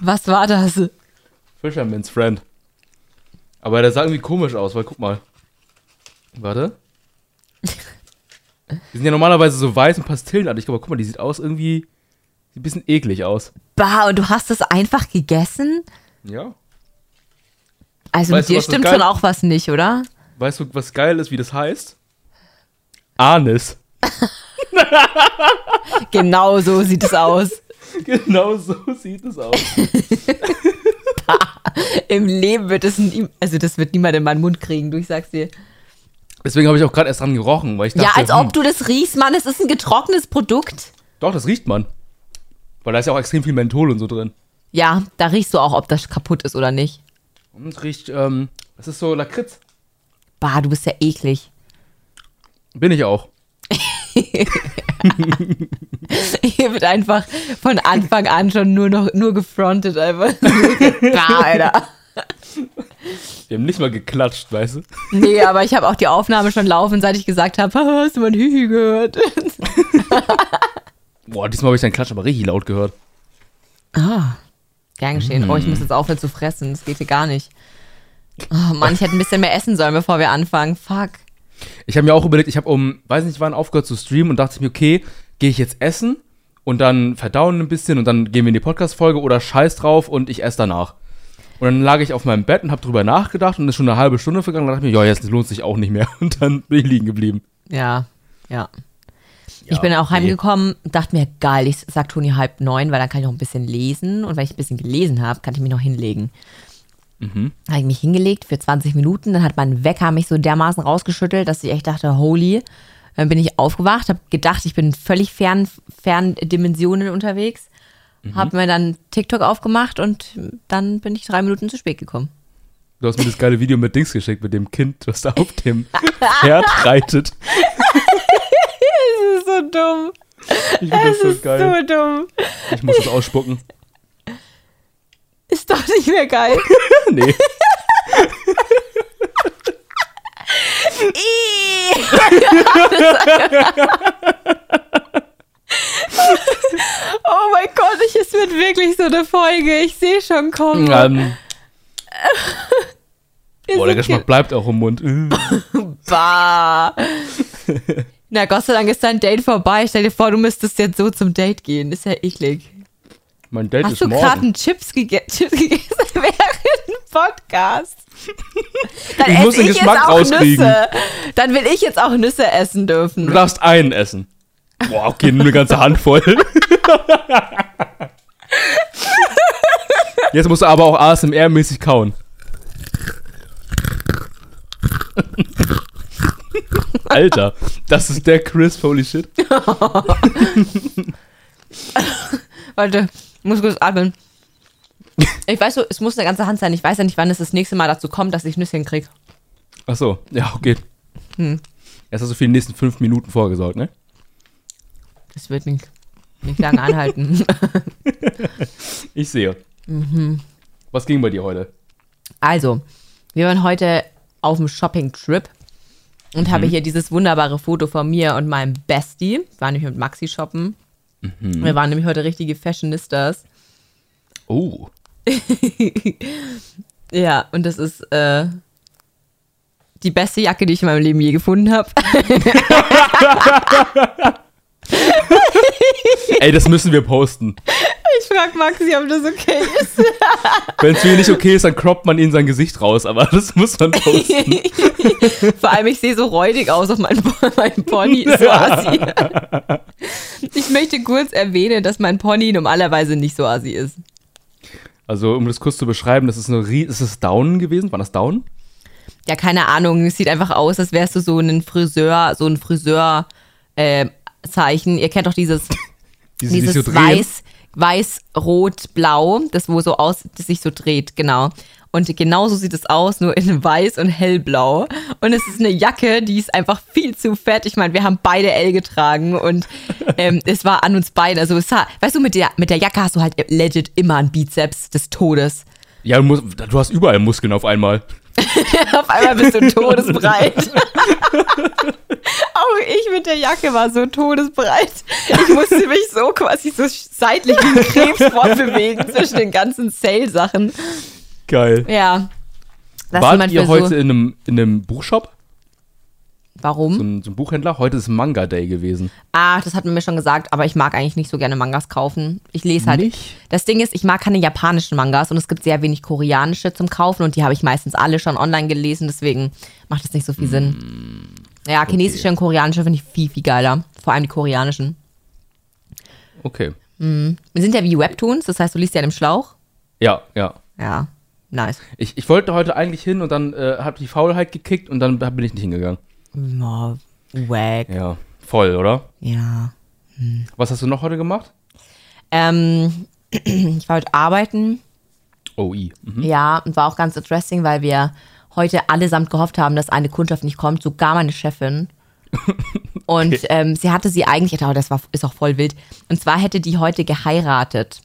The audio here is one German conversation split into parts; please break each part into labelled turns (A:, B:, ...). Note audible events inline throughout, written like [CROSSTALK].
A: Was war das?
B: Fisherman's Friend. Aber der sah irgendwie komisch aus, weil guck mal. Warte. [LAUGHS] Die sind ja normalerweise so weiß und pastellenartig, aber guck mal, die sieht aus irgendwie. Sieht ein bisschen eklig aus.
A: Bah, und du hast es einfach gegessen?
B: Ja.
A: Also
B: Weißt
A: mit dir
B: das
A: stimmt schon auch was nicht, oder?
B: Weißt du, was geil ist, wie das heißt? Anis. [LAUGHS]
A: Genau so sieht es aus. [LAUGHS]
B: Genau so sieht es aus. [LAUGHS]
A: Im Leben wird es nie, also das wird niemand in meinen Mund kriegen, du, ich sag's dir.
B: Deswegen habe ich auch gerade erst dran gerochen, weil ich dachte,
A: ja, als
B: hm,
A: ob du das riechst, Mann, es ist ein getrocknetes Produkt.
B: Doch, das riecht man. Weil da ist ja auch extrem viel Menthol und so drin.
A: Ja, da riechst du auch, ob das kaputt ist oder nicht.
B: Und es riecht, ähm, es ist so Lakritz.
A: Bah, du bist ja eklig.
B: Bin ich auch. [LAUGHS]
A: Hier wird einfach von Anfang an schon nur noch nur gefrontet, einfach. [LAUGHS] bah, Alter.
B: Wir haben nicht mal geklatscht, weißt du?
A: Nee, aber ich habe auch die Aufnahme schon laufen, seit ich gesagt habe, [LAUGHS] hast du mein Hihi gehört?
B: Boah, diesmal habe ich deinen Klatsch aber richtig laut gehört.
A: Ah, gern geschehen. Oh, ich muss jetzt aufhören zu fressen. Das geht hier gar nicht. Oh Mann, ich hätte ein bisschen mehr essen sollen, bevor wir anfangen. Fuck.
B: Ich habe mir auch überlegt, ich habe um, weiß nicht wann, aufgehört zu streamen und dachte mir, okay, gehe ich jetzt essen und dann verdauen ein bisschen und dann gehen wir in die Podcast-Folge oder scheiß drauf und ich esse danach. Und dann lag ich auf meinem Bett und habe drüber nachgedacht und ist schon eine halbe Stunde vergangen. Und dachte ich mir, ja, jetzt lohnt sich auch nicht mehr. [LAUGHS] Und dann bin ich liegen geblieben.
A: Ja, ja. ich
B: Ja,
A: bin auch
B: nee.
A: heimgekommen, dachte mir, geil, ich sag Toni halb neun, weil dann kann ich noch ein bisschen lesen. Und wenn ich ein bisschen gelesen habe, kann ich mich noch hinlegen.
B: Mhm.
A: Habe ich mich hingelegt für 20 Minuten. Dann hat mein Wecker mich so dermaßen rausgeschüttelt, dass ich echt dachte, holy. Dann bin ich aufgewacht, habe gedacht, ich bin völlig fern, fern Dimensionen unterwegs.
B: Mhm.
A: Habe mir dann TikTok aufgemacht und dann bin ich drei Minuten zu spät gekommen.
B: Du hast mir das geile Video mit Dings geschickt, mit dem Kind, was da auf dem [LAUGHS] Pferd reitet. [LAUGHS]
A: Das ist so dumm.
B: Ich finde das so geil.
A: So dumm.
B: Ich muss es ausspucken.
A: Ist doch nicht mehr geil. [LAUGHS]
B: nee. [LAUGHS]
A: oh mein Gott, ich, es wird wirklich so eine Folge. Ich sehe schon kommen.
B: Ähm, boah, der. Geschmack bleibt auch im Mund. [LAUGHS]
A: Bah. Na, Gott sei Dank ist dein Date vorbei. Stell dir vor, du müsstest jetzt so zum Date gehen. Ist ja eklig.
B: Mein Date
A: Hast
B: ist
A: du gerade einen Chips, gege [LAUGHS] Chips gegessen [LAUGHS] während dem Podcast? [LAUGHS] Dann
B: Ich muss den Geschmack rauskriegen.
A: Nüsse. Dann will ich jetzt auch Nüsse essen
B: Du
A: dürfen.
B: darfst einen essen. Boah, okay, nur eine ganze Handvoll. Jetzt musst du aber auch ASMR-mäßig kauen. Alter, das ist der Chris, holy shit.
A: Warte, muss kurz atmen. [LAUGHS] Ich weiß so, es muss eine ganze Hand sein. Ich weiß ja nicht, wann es das nächste Mal dazu kommt, dass ich Nüsschen krieg.
B: Ach so, ja, okay.
A: Hm.
B: Jetzt hast du für die nächsten fünf Minuten vorgesorgt, ne?
A: Das wird nicht, nicht lange anhalten. [LAUGHS]
B: Ich sehe.
A: Mhm.
B: Was ging bei dir heute?
A: Also, wir waren heute auf dem Shopping-Trip und habe hier dieses wunderbare Foto von mir und meinem Bestie. Waren nämlich mit Maxi shoppen. Wir waren nämlich heute richtige Fashionistas.
B: Oh, [LAUGHS]
A: Ja, und das ist äh, die beste Jacke, die ich in meinem Leben je gefunden habe. [LAUGHS] [LAUGHS] [LAUGHS]
B: ey, das müssen wir posten.
A: Ich frage Maxi, ob das okay ist. [LAUGHS]
B: Wenn es für ihn nicht okay ist, dann croppt man ihn sein Gesicht raus, aber [LAUGHS] das muss man posten.
A: Vor allem, ich sehe so räudig aus auf meinem, meinem Pony. ist So assi. Ich möchte kurz erwähnen, dass mein Pony normalerweise nicht so assi ist.
B: Also, um das kurz zu beschreiben, das ist eine ist es Down gewesen? War das Down?
A: Ja, keine Ahnung. Es sieht einfach aus, als wärst du so ein Friseur, so ein Friseur äh, Zeichen. Ihr kennt doch dieses, [LAUGHS]
B: Die sich
A: dieses
B: so
A: weiß, weiß, rot, blau, das wo so aus, das sich so dreht, genau. Und genauso sieht es aus, nur in weiß und hellblau. Und es ist eine Jacke, die ist einfach viel zu fett. Ich meine, wir haben beide L getragen und ähm, [LAUGHS] es war an uns beiden. Also, es war, weißt du, mit der, mit der Jacke hast du halt legit immer einen Bizeps des Todes.
B: Ja, du, musst, du hast überall Muskeln auf einmal. [LAUGHS]
A: Auf einmal bist du [LAUGHS] todesbreit. Auch ich mit der Jacke war so todesbreit. Ich musste mich so quasi so seitlich wie ein Krebs fortbewegen zwischen den ganzen Sale-Sachen.
B: Geil.
A: Ja.
B: Wart ihr heute
A: so,
B: in, einem, in einem Buchshop?
A: Warum?
B: So ein, so ein Buchhändler? Heute ist Manga Day gewesen.
A: Ah, das hat man mir schon gesagt, aber ich mag eigentlich nicht so gerne Mangas kaufen. Ich lese halt.
B: Nicht?
A: Das Ding ist, ich mag keine japanischen Mangas und es gibt sehr wenig koreanische zum Kaufen und die habe ich meistens alle schon online gelesen, deswegen macht das nicht so viel Sinn. Ja, chinesische und koreanische finde ich viel, viel geiler. Vor allem die koreanischen.
B: Okay.
A: Wir sind ja wie Webtoons, das heißt, du liest ja im Schlauch.
B: Ja, ja.
A: Ja, nice.
B: Ich, ich wollte heute eigentlich hin und dann äh, hat die Faulheit gekickt und dann bin ich nicht hingegangen.
A: Oh, wack.
B: Ja. Voll, oder?
A: Ja.
B: Was hast du noch heute gemacht?
A: Ähm, [CLEARS THROAT] ich war heute arbeiten.
B: Oh, i. Mhm.
A: Ja, und war auch ganz interesting, weil wir heute allesamt gehofft haben, dass eine Kundschaft nicht kommt, sogar meine Chefin. [LAUGHS] Und ähm, sie hatte sie eigentlich, oh, das war, ist auch voll wild. Und zwar hätte die heute geheiratet.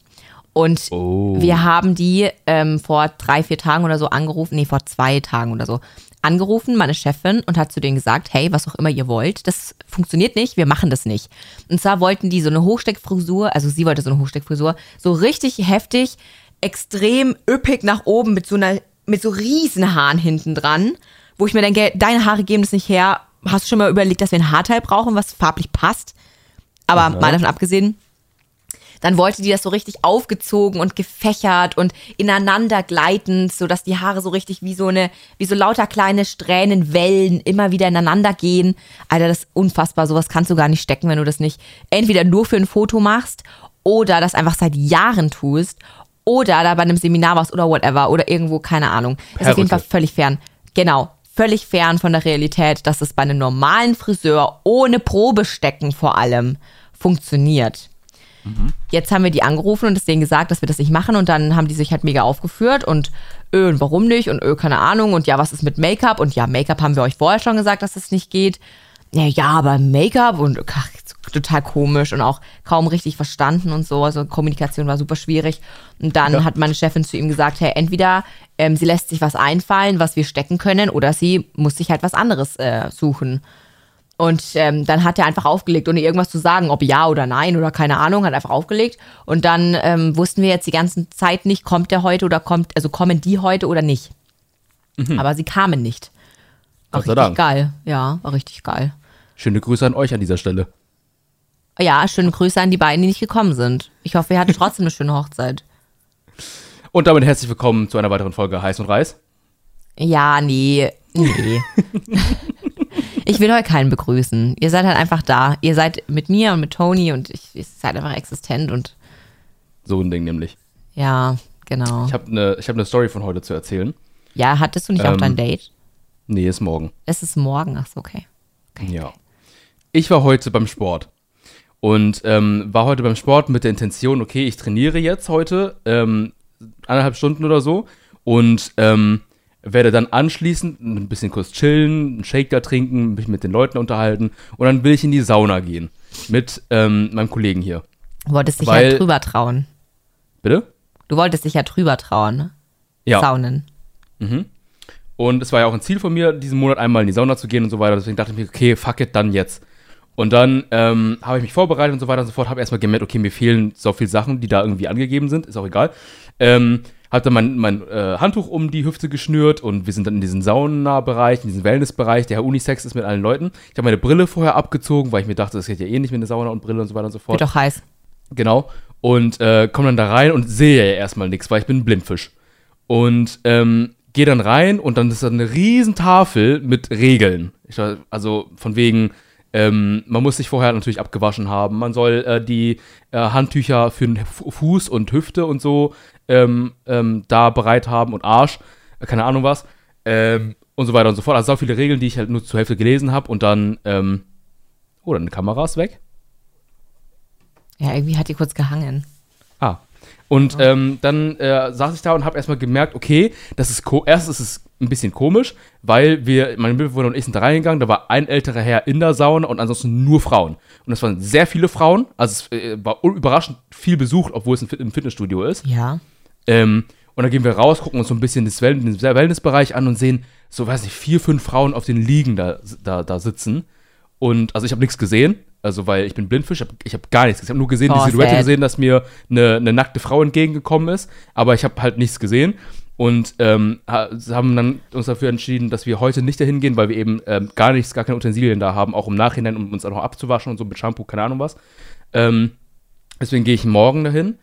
A: Und
B: Oh.
A: wir haben die ähm, vor drei, vier Tagen oder so angerufen, nee, vor zwei Tagen oder so, angerufen, meine Chefin, und hat zu denen gesagt, hey, was auch immer ihr wollt, das funktioniert nicht, wir machen das nicht. Und zwar wollten die so eine Hochsteckfrisur, also sie wollte so eine Hochsteckfrisur, so richtig heftig, extrem üppig nach oben mit so einer, mit so Riesenhaaren hinten dran, wo ich mir denke, deine Haare geben das nicht her. Hast du schon mal überlegt, dass wir ein Haarteil brauchen, was farblich passt? Aber mal davon abgesehen, dann wollte die das so richtig aufgezogen und gefächert und ineinander gleitend, sodass die Haare so richtig wie so eine, wie so lauter kleine Strähnenwellen immer wieder ineinander gehen. Alter, das ist unfassbar. Sowas kannst du gar nicht stecken, wenn du das nicht entweder nur für ein Foto machst oder das einfach seit Jahren tust oder da bei einem Seminar warst oder whatever oder irgendwo, keine Ahnung. Ist auf jeden Fall völlig fern. Genau. Völlig fern von der Realität, dass es bei einem normalen Friseur ohne Probestecken vor allem funktioniert. Jetzt haben wir die angerufen und es denen gesagt, dass wir das nicht machen und dann haben die sich halt mega aufgeführt und öh, und warum nicht und öh, keine Ahnung und ja, was ist mit Make-up und ja, Make-up haben wir euch vorher schon gesagt, dass das nicht geht. Ja, ja, aber Make-up und ach, total komisch und auch kaum richtig verstanden und so, also Kommunikation war super schwierig und dann
B: Ja.
A: hat meine Chefin zu ihm gesagt, hey, entweder ähm, sie lässt sich was einfallen, was wir stecken können oder sie muss sich halt was anderes äh, suchen. Und ähm, dann hat er einfach aufgelegt, ohne irgendwas zu sagen, ob ja oder nein oder keine Ahnung, hat einfach aufgelegt. Und dann ähm, wussten wir jetzt die ganze Zeit nicht, kommt der heute oder kommt, also kommen die heute oder nicht. Aber sie kamen nicht. War
B: Gott sei
A: richtig
B: Dank.
A: geil. Ja, war richtig geil.
B: Schöne Grüße an euch an dieser Stelle.
A: Ja, schöne Grüße an die beiden, die nicht gekommen sind. Ich hoffe, ihr hattet trotzdem eine schöne Hochzeit.
B: Und damit herzlich willkommen zu einer weiteren Folge Heiß und Reis.
A: Ja, nee, nee. [LAUGHS] ich will heute keinen begrüßen. Ihr seid halt einfach da. Ihr seid mit mir und mit Tony und ich, ihr seid einfach existent und
B: So ein Ding nämlich.
A: ja, genau.
B: Ich habe eine hab ne Story von heute zu erzählen.
A: Ja, hattest du nicht auch
B: Ähm,
A: dein Date?
B: Nee, ist morgen.
A: Es ist morgen, ach so, okay. okay.
B: Ja. Ich war heute beim Sport. Und ähm, war heute beim Sport mit der Intention, okay, ich trainiere jetzt heute ähm, eineinhalb Stunden oder so und ähm, werde dann anschließend ein bisschen kurz chillen, einen Shake da trinken, mich mit den Leuten unterhalten und dann will ich in die Sauna gehen mit ähm, meinem Kollegen hier.
A: Du wolltest dich
B: Weil-
A: ja drüber trauen.
B: Bitte?
A: Du wolltest dich ja drüber trauen, ne?
B: Ja.
A: Saunen.
B: Und es war ja auch ein Ziel von mir, diesen Monat einmal in die Sauna zu gehen und so weiter. Deswegen dachte ich mir, okay, fuck it, dann jetzt. Und dann ähm, habe ich mich vorbereitet und so weiter und so fort. Habe erstmal gemerkt, okay, mir fehlen so viele Sachen, die da irgendwie angegeben sind. Ist auch egal. Ähm, habe dann mein, mein äh, Handtuch um die Hüfte geschnürt und wir sind dann in diesen Sauna-Bereich, in diesen Wellness-Bereich, der Unisex ist mit allen Leuten. Ich habe meine Brille vorher abgezogen, weil ich mir dachte, das geht ja eh nicht mit einer Sauna und Brille und so weiter und so fort.
A: Wird doch heiß.
B: Genau. Und äh, komme dann da rein und sehe ja erstmal nichts, weil ich bin ein Blindfisch. Und ähm, gehe dann rein und dann ist da eine riesen Tafel mit Regeln. Ich, also von wegen, ähm, man muss sich vorher natürlich abgewaschen haben. Man soll äh, die äh, Handtücher für den Fu- Fuß und Hüfte und so ähm, ähm, da bereit haben und Arsch, äh, keine Ahnung was. Ähm, und so weiter und so fort. Also so viele Regeln, die ich halt nur zur Hälfte gelesen habe und dann, ähm, oh, dann die Kamera ist weg.
A: Ja, irgendwie hat die kurz gehangen.
B: Ah. Und ähm, dann äh, saß ich da und habe erstmal gemerkt, okay, das ist ko erstens ist es ein bisschen komisch, weil wir, meine Mitbewohner und ich sind da reingegangen, da war ein älterer Herr in der Sauna und ansonsten nur Frauen. Und es waren sehr viele Frauen, also es äh, war überraschend viel besucht, obwohl es ein im Fitnessstudio ist.
A: Ja.
B: Ähm, Und dann gehen wir raus, gucken uns so ein bisschen das Well den Wellnessbereich an und sehen, so weiß nicht, vier, fünf Frauen auf den Liegen da, da, da sitzen. Und also ich habe nichts gesehen, also weil ich bin Blindfisch, ich habe ich hab gar nichts gesehen. Ich habe nur gesehen,
A: Oh,
B: die Silhouette
A: sad.
B: gesehen, dass mir eine, eine nackte Frau entgegengekommen ist, aber ich habe halt nichts gesehen. Und ähm, ha- haben dann uns dafür entschieden, dass wir heute nicht dahin gehen, weil wir eben ähm, gar nichts, gar keine Utensilien da haben, auch im Nachhinein, um uns auch noch abzuwaschen und so mit Shampoo, keine Ahnung was. Ähm, deswegen gehe ich morgen dahin.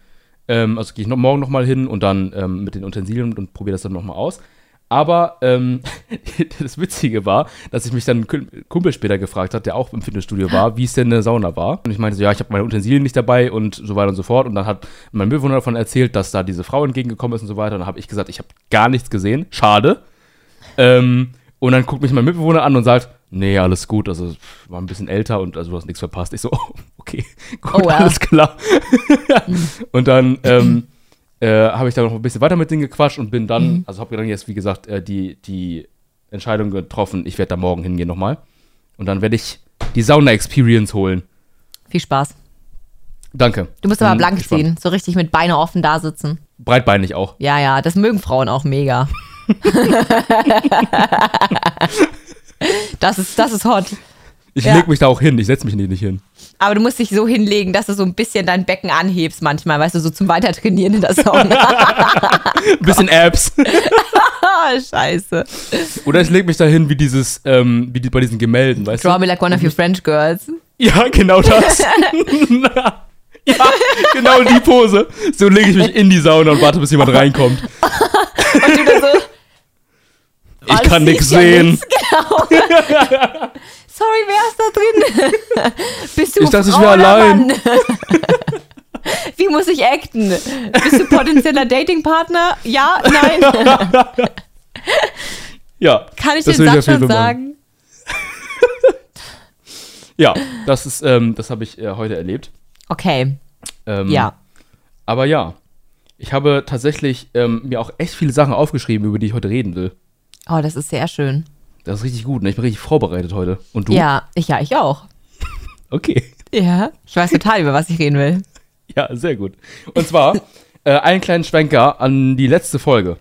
B: Ähm, also gehe ich noch, morgen nochmal hin und dann ähm, mit den Utensilien und probiere das dann nochmal aus. Aber ähm, [LAUGHS] das Witzige war, dass ich mich dann ein Kumpel später gefragt hat, der auch im Fitnessstudio war, wie es denn in der Sauna war. Und ich meinte so, ja, ich habe meine Utensilien nicht dabei und so weiter und so fort. Und dann hat mein Mitbewohner davon erzählt, dass da diese Frau entgegengekommen ist und so weiter. Und dann habe ich gesagt, ich habe gar nichts gesehen. Schade. Ähm, und dann guckt mich mein Mitbewohner an und sagt, nee, alles gut, also war ein bisschen älter und also du hast nichts verpasst. Ich so, [LAUGHS] oh, okay, [LAUGHS] gut,
A: Oh, well.
B: alles klar. [LAUGHS] und dann ähm, äh, habe ich da noch ein bisschen weiter mit denen gequatscht und bin dann,
A: Mhm.
B: also habe dann jetzt, wie gesagt, äh, die, die Entscheidung getroffen, ich werde da morgen hingehen nochmal. Und dann werde ich die Sauna-Experience holen.
A: Viel Spaß.
B: Danke.
A: Du musst aber blank
B: gespannt.
A: ziehen, so richtig mit Beine offen da sitzen.
B: Breitbeinig auch.
A: Ja, ja, das mögen Frauen auch mega. Das, ist, das ist hot.
B: Ich
A: Ja.
B: leg mich da auch hin, ich setze mich nicht hin.
A: Aber du musst dich so hinlegen, dass du so ein bisschen dein Becken anhebst manchmal, weißt du, so zum Weitertrainieren in der Sauna.
B: Ein [LAUGHS] bisschen
A: ah, [LAUGHS] scheiße.
B: Oder ich leg mich da hin wie dieses, ähm, wie bei diesen Gemälden, weißt
A: Draw
B: du?
A: me like one of your French girls. [LAUGHS]
B: Ja, genau das. ja, genau die Pose. So lege ich mich in die Sauna und warte, bis jemand reinkommt.
A: Und du.
B: Ich
A: Alles
B: kann nichts
A: ja
B: sehen.
A: nichts, [LAUGHS] Genau. [LAUGHS] Sorry, wer ist da drin? [LAUGHS] Bist du
B: Ich dachte, ich
A: Frau
B: wär
A: oder
B: allein.
A: Wie muss ich acten? Bist du potenzieller Datingpartner? Ja, nein.
B: Ja.
A: Kann ich
B: das
A: den Satz schon sagen?
B: Ja, das ist, ähm, das habe ich äh, heute erlebt.
A: Okay,
B: Ähm,
A: ja.
B: Aber ja, ich habe tatsächlich ähm, mir auch echt viele Sachen aufgeschrieben, über die ich heute reden will.
A: Oh, das ist sehr schön.
B: Das ist richtig gut, ne? Ich bin richtig vorbereitet heute. Und du?
A: Ja, ich, ja, ich auch. [LAUGHS]
B: Okay.
A: Ja. Ich weiß total, über was ich reden will.
B: Ja, sehr gut. Und zwar [LAUGHS] äh, einen kleinen Schwenker an die letzte Folge.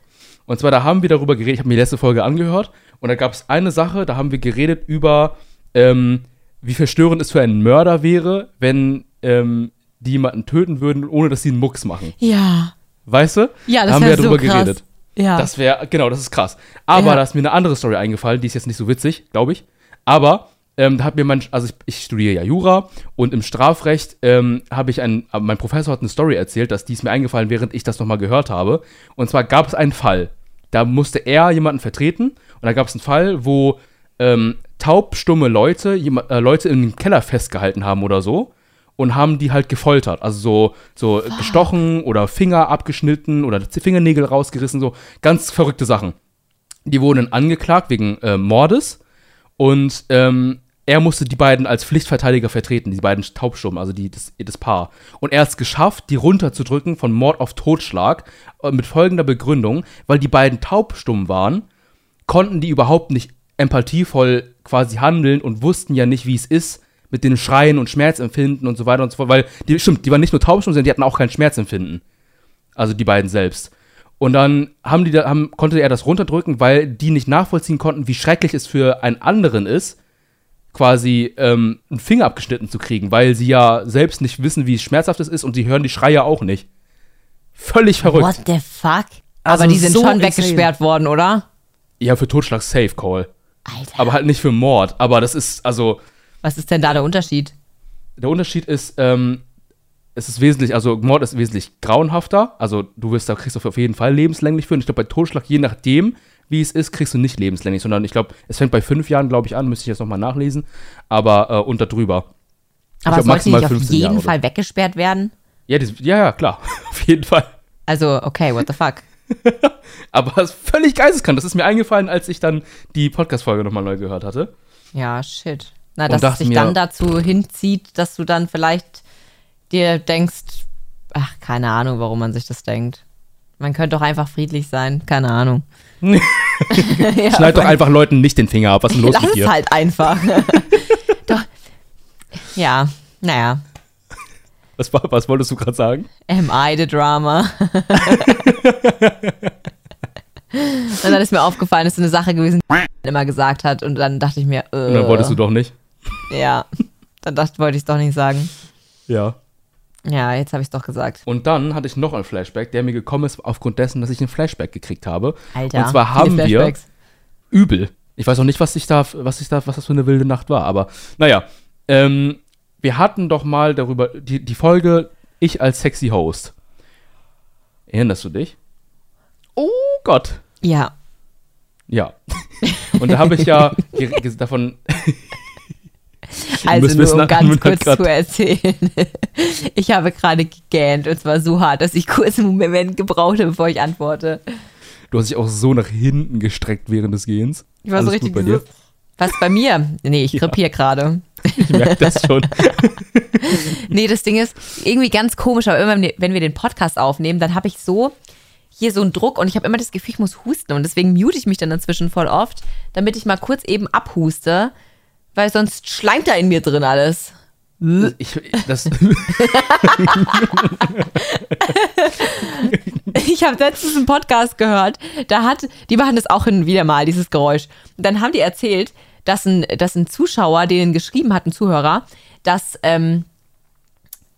B: Und zwar, da haben wir darüber geredet, ich habe mir die letzte Folge angehört und da gab es eine Sache, da haben wir geredet über, ähm, wie verstörend es für einen Mörder wäre, wenn ähm, die jemanden töten würden, ohne dass sie einen Mucks machen.
A: Ja.
B: Weißt du?
A: Ja,
B: da
A: das
B: haben wir ja
A: so
B: drüber
A: krass.
B: geredet.
A: Ja.
B: Das wäre, genau, das ist krass. Aber
A: Ja.
B: da ist mir eine andere Story eingefallen, die ist jetzt nicht so witzig, glaube ich. Aber ähm, da hat mir mein, also ich, ich studiere ja Jura und im Strafrecht ähm, habe ich einen, äh, mein Professor hat eine Story erzählt, dass die ist mir eingefallen, während ich das nochmal gehört habe. Und zwar gab es einen Fall, da musste er jemanden vertreten und da gab es einen Fall, wo ähm, taubstumme Leute, jema- äh, Leute in den Keller festgehalten haben oder so und haben die halt gefoltert. Also so, so gestochen oder Finger abgeschnitten oder Fingernägel rausgerissen, so ganz verrückte Sachen. Die wurden dann angeklagt wegen äh, Mordes und ähm, er musste die beiden als Pflichtverteidiger vertreten, die beiden Taubstummen, also die, das, das Paar. Und er hat es geschafft, die runterzudrücken von Mord auf Totschlag äh, mit folgender Begründung, weil die beiden taubstumm waren, konnten die überhaupt nicht empathievoll quasi handeln und wussten ja nicht, wie es ist mit den Schreien und Schmerzempfinden und so weiter und so fort, weil die, stimmt, die waren nicht nur taubstumm, sondern die hatten auch kein Schmerzempfinden. Also die beiden selbst. Und dann haben die da, haben, konnte er das runterdrücken, weil die nicht nachvollziehen konnten, wie schrecklich es für einen anderen ist, quasi ähm, einen Finger abgeschnitten zu kriegen, weil sie ja selbst nicht wissen, wie schmerzhaft es ist und sie hören die Schreie auch nicht. Völlig verrückt.
A: What the fuck?
B: Also
A: Aber die sind
B: so
A: schon
B: insane.
A: weggesperrt worden, oder?
B: Ja, für Totschlag Safe Call.
A: Alter.
B: Aber halt nicht für Mord. Aber das ist, also,
A: Was ist denn da der Unterschied?
B: der Unterschied ist, ähm, es ist wesentlich, also Mord ist wesentlich grauenhafter. Also du wirst da, kriegst du auf jeden Fall lebenslänglich für. Und ich glaube, bei Totschlag, je nachdem, wie es ist, kriegst du nicht lebenslänglich, sondern ich glaube, es fängt bei fünf Jahren, glaube ich, an, müsste ich jetzt nochmal nachlesen, aber äh, unter drüber.
A: Aber
B: glaub,
A: sollte nicht auf
B: 15
A: jeden
B: Jahre,
A: Fall weggesperrt werden?
B: Ja, das, ja, ja, klar, [LAUGHS] auf jeden Fall.
A: Also, okay, what the fuck? [LAUGHS]
B: Aber das ist völlig geisteskrank. Das ist mir eingefallen, als ich dann die Podcast-Folge nochmal neu gehört hatte.
A: Ja, shit. Na, dass es dich dann dazu hinzieht, dass du dann vielleicht dir denkst, ach, keine Ahnung, warum man sich das denkt. Man könnte doch einfach friedlich sein, keine Ahnung. [LAUGHS] ja,
B: Schneid doch einfach Leuten nicht den Finger ab. Was ist denn [LAUGHS] los
A: Lass
B: mit dir?
A: halt einfach. [LAUGHS] doch. Ja, naja.
B: Was, was wolltest du gerade sagen?
A: Am I the drama? und dann ist mir aufgefallen, das ist eine Sache gewesen, die immer gesagt hat. Und dann dachte ich mir, äh,
B: Und dann wolltest du doch nicht.
A: Ja, dann dachte, wollte ich es doch nicht sagen.
B: Ja.
A: Ja, jetzt habe ich es doch gesagt.
B: Und dann hatte ich noch einen Flashback, der mir gekommen ist aufgrund dessen, dass ich einen Flashback gekriegt habe.
A: Alter,
B: Und zwar haben wir übel. Ich weiß auch nicht, was ich da, was ich da, was das für eine wilde Nacht war, aber naja. Ähm, wir hatten doch mal darüber die, die Folge Ich als sexy Host. Erinnerst du dich? Oh Gott.
A: Ja,
B: Ja. Und da habe ich ja [LAUGHS] davon.
A: Also nur um [LAUGHS] ganz kurz
B: grad-
A: zu erzählen. [LAUGHS] Ich habe gerade gegähnt und zwar so hart, dass ich kurz einen Moment gebrauchte, bevor ich antworte.
B: Du hast dich auch so nach hinten gestreckt während des Gehens.
A: Ich war so
B: Alles
A: richtig
B: gut bei dir?
A: Was bei mir? Nee, ich
B: Ja.
A: krepiere gerade. [LAUGHS]
B: Ich merke das schon.
A: Nee, das Ding ist irgendwie ganz komisch, aber immer, wenn wir den Podcast aufnehmen, dann habe ich so hier so einen Druck und ich habe immer das Gefühl, ich muss husten und deswegen mute ich mich dann dazwischen voll oft, damit ich mal kurz eben abhuste, weil sonst schleimt da in mir drin alles.
B: Ich, das, [LAUGHS]
A: Ich habe letztens einen Podcast gehört, da hat, die machen das auch hin und wieder mal, dieses Geräusch. Und dann haben die erzählt, dass ein, dass ein Zuschauer denen geschrieben hat, ein Zuhörer, dass, ähm,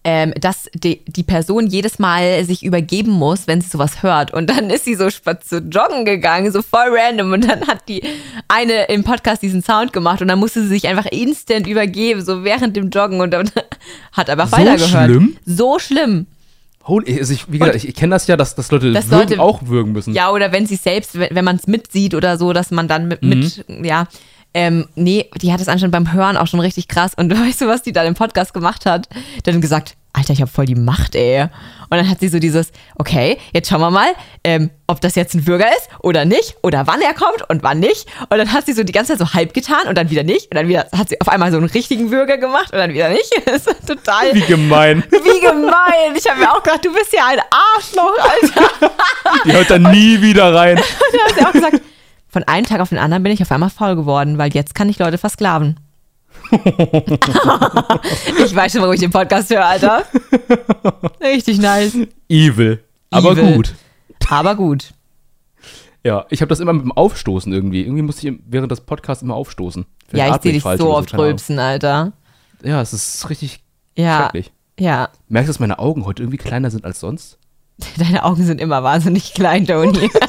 A: ähm, dass die, die Person jedes Mal sich übergeben muss, wenn sie sowas hört. Und dann ist sie so so joggen gegangen, so voll random. Und dann hat die eine im Podcast diesen Sound gemacht und dann musste sie sich einfach instant übergeben, so während dem Joggen und dann [LAUGHS] hat einfach
B: So
A: weitergehört.
B: schlimm?
A: So schlimm.
B: Holy, also ich, wie gesagt, ich, ich kenne das ja, dass, dass Leute
A: Dass Leute-
B: auch würgen müssen.
A: Ja, oder wenn sie selbst, wenn, wenn man es mitsieht oder so, dass man dann mit, mit ja. Ähm, nee, die hat es anscheinend beim Hören auch schon richtig krass. Und [LAUGHS] weißt du, was die dann im Podcast gemacht hat? Dann gesagt, Alter, ich habe voll die Macht, ey. Und dann hat sie so dieses, okay, jetzt schauen wir mal, ähm, ob das jetzt ein Bürger ist oder nicht, oder wann er kommt und wann nicht. Und dann hat sie so die ganze Zeit so halb getan und dann wieder nicht. Und dann wieder hat sie auf einmal so einen richtigen Bürger gemacht und dann wieder nicht. [LAUGHS] Das ist total.
B: Wie gemein.
A: Wie gemein. Ich habe mir auch gedacht, du bist ja ein Arschloch, Alter. [LAUGHS]
B: Die hört dann nie wieder rein.
A: Da hat sie auch gesagt, von einem Tag auf den anderen bin ich auf einmal faul geworden, weil jetzt kann ich Leute versklaven. [LAUGHS] ich weiß schon, warum ich den Podcast höre, Alter. Richtig nice.
B: Evil. Aber
A: Evil.
B: gut.
A: Aber gut.
B: Ja, ich habe das immer mit dem Aufstoßen irgendwie. Irgendwie musste ich während des Podcasts immer aufstoßen. Vielleicht
A: Ja, ich sehe dich so oft
B: Ahnung.
A: rülpsen, Alter.
B: Ja, es ist richtig
A: Ja,
B: schrecklich.
A: ja.
B: Merkst du, dass meine Augen heute irgendwie kleiner sind als sonst? [LAUGHS]
A: Deine Augen sind immer wahnsinnig klein, Tony. [LAUGHS]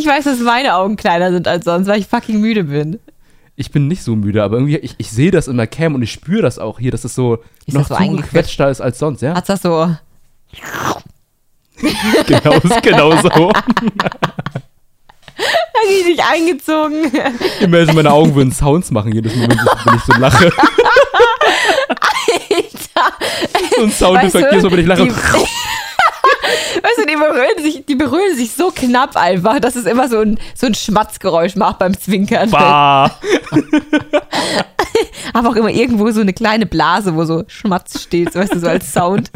A: ich weiß, dass meine Augen kleiner sind als sonst, weil ich fucking müde bin.
B: Ich bin nicht so müde, aber irgendwie, ich, ich sehe das in der Cam und ich spüre das auch hier, dass es so
A: Ist
B: noch
A: so
B: zugequetschter ist als sonst, ja?
A: Hat's das so?
B: genau, genau so. [LAUGHS]
A: Richtig eingezogen.
B: Immer so meine Augen würden Sounds machen, jedes Mal, wenn ich, ich so lache. [LAUGHS]
A: Alter.
B: So ein Soundeffekt, jedes Mal, wenn ich lache.
A: Weißt du, die berühren, sich, die berühren sich so knapp einfach, dass es immer so ein, so ein Schmatzgeräusch macht beim Zwinkern.
B: Bah. [LAUGHS]
A: Aber auch immer irgendwo so eine kleine Blase, wo so Schmatz steht, weißt du, so als Sound.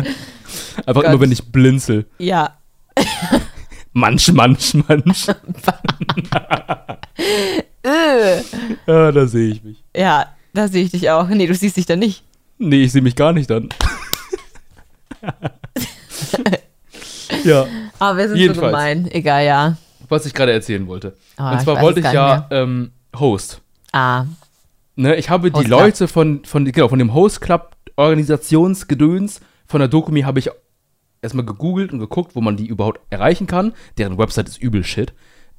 B: Einfach
A: Gott.
B: immer, wenn ich blinzel.
A: Ja.
B: Manch, manch, manch. [LAUGHS]
A: Äh.
B: Ja, da sehe ich mich.
A: Ja, da sehe ich dich auch. Nee, du siehst dich da nicht.
B: Nee, ich sehe mich gar nicht dann. [LAUGHS] [LAUGHS] ja,
A: Aber wir sind
B: Jedenfalls.
A: so gemein. Egal, ja.
B: was ich gerade erzählen wollte.
A: Ah,
B: Und
A: ich
B: zwar
A: weiß
B: wollte ich ja ähm, Host.
A: Ah,
B: Ne, ich habe die
A: Host Club.
B: Leute von, von, genau, von dem Host Club Organisationsgedöns von der Dokumi habe ich erstmal gegoogelt und geguckt, wo man die überhaupt erreichen kann. Deren Website ist übel shit.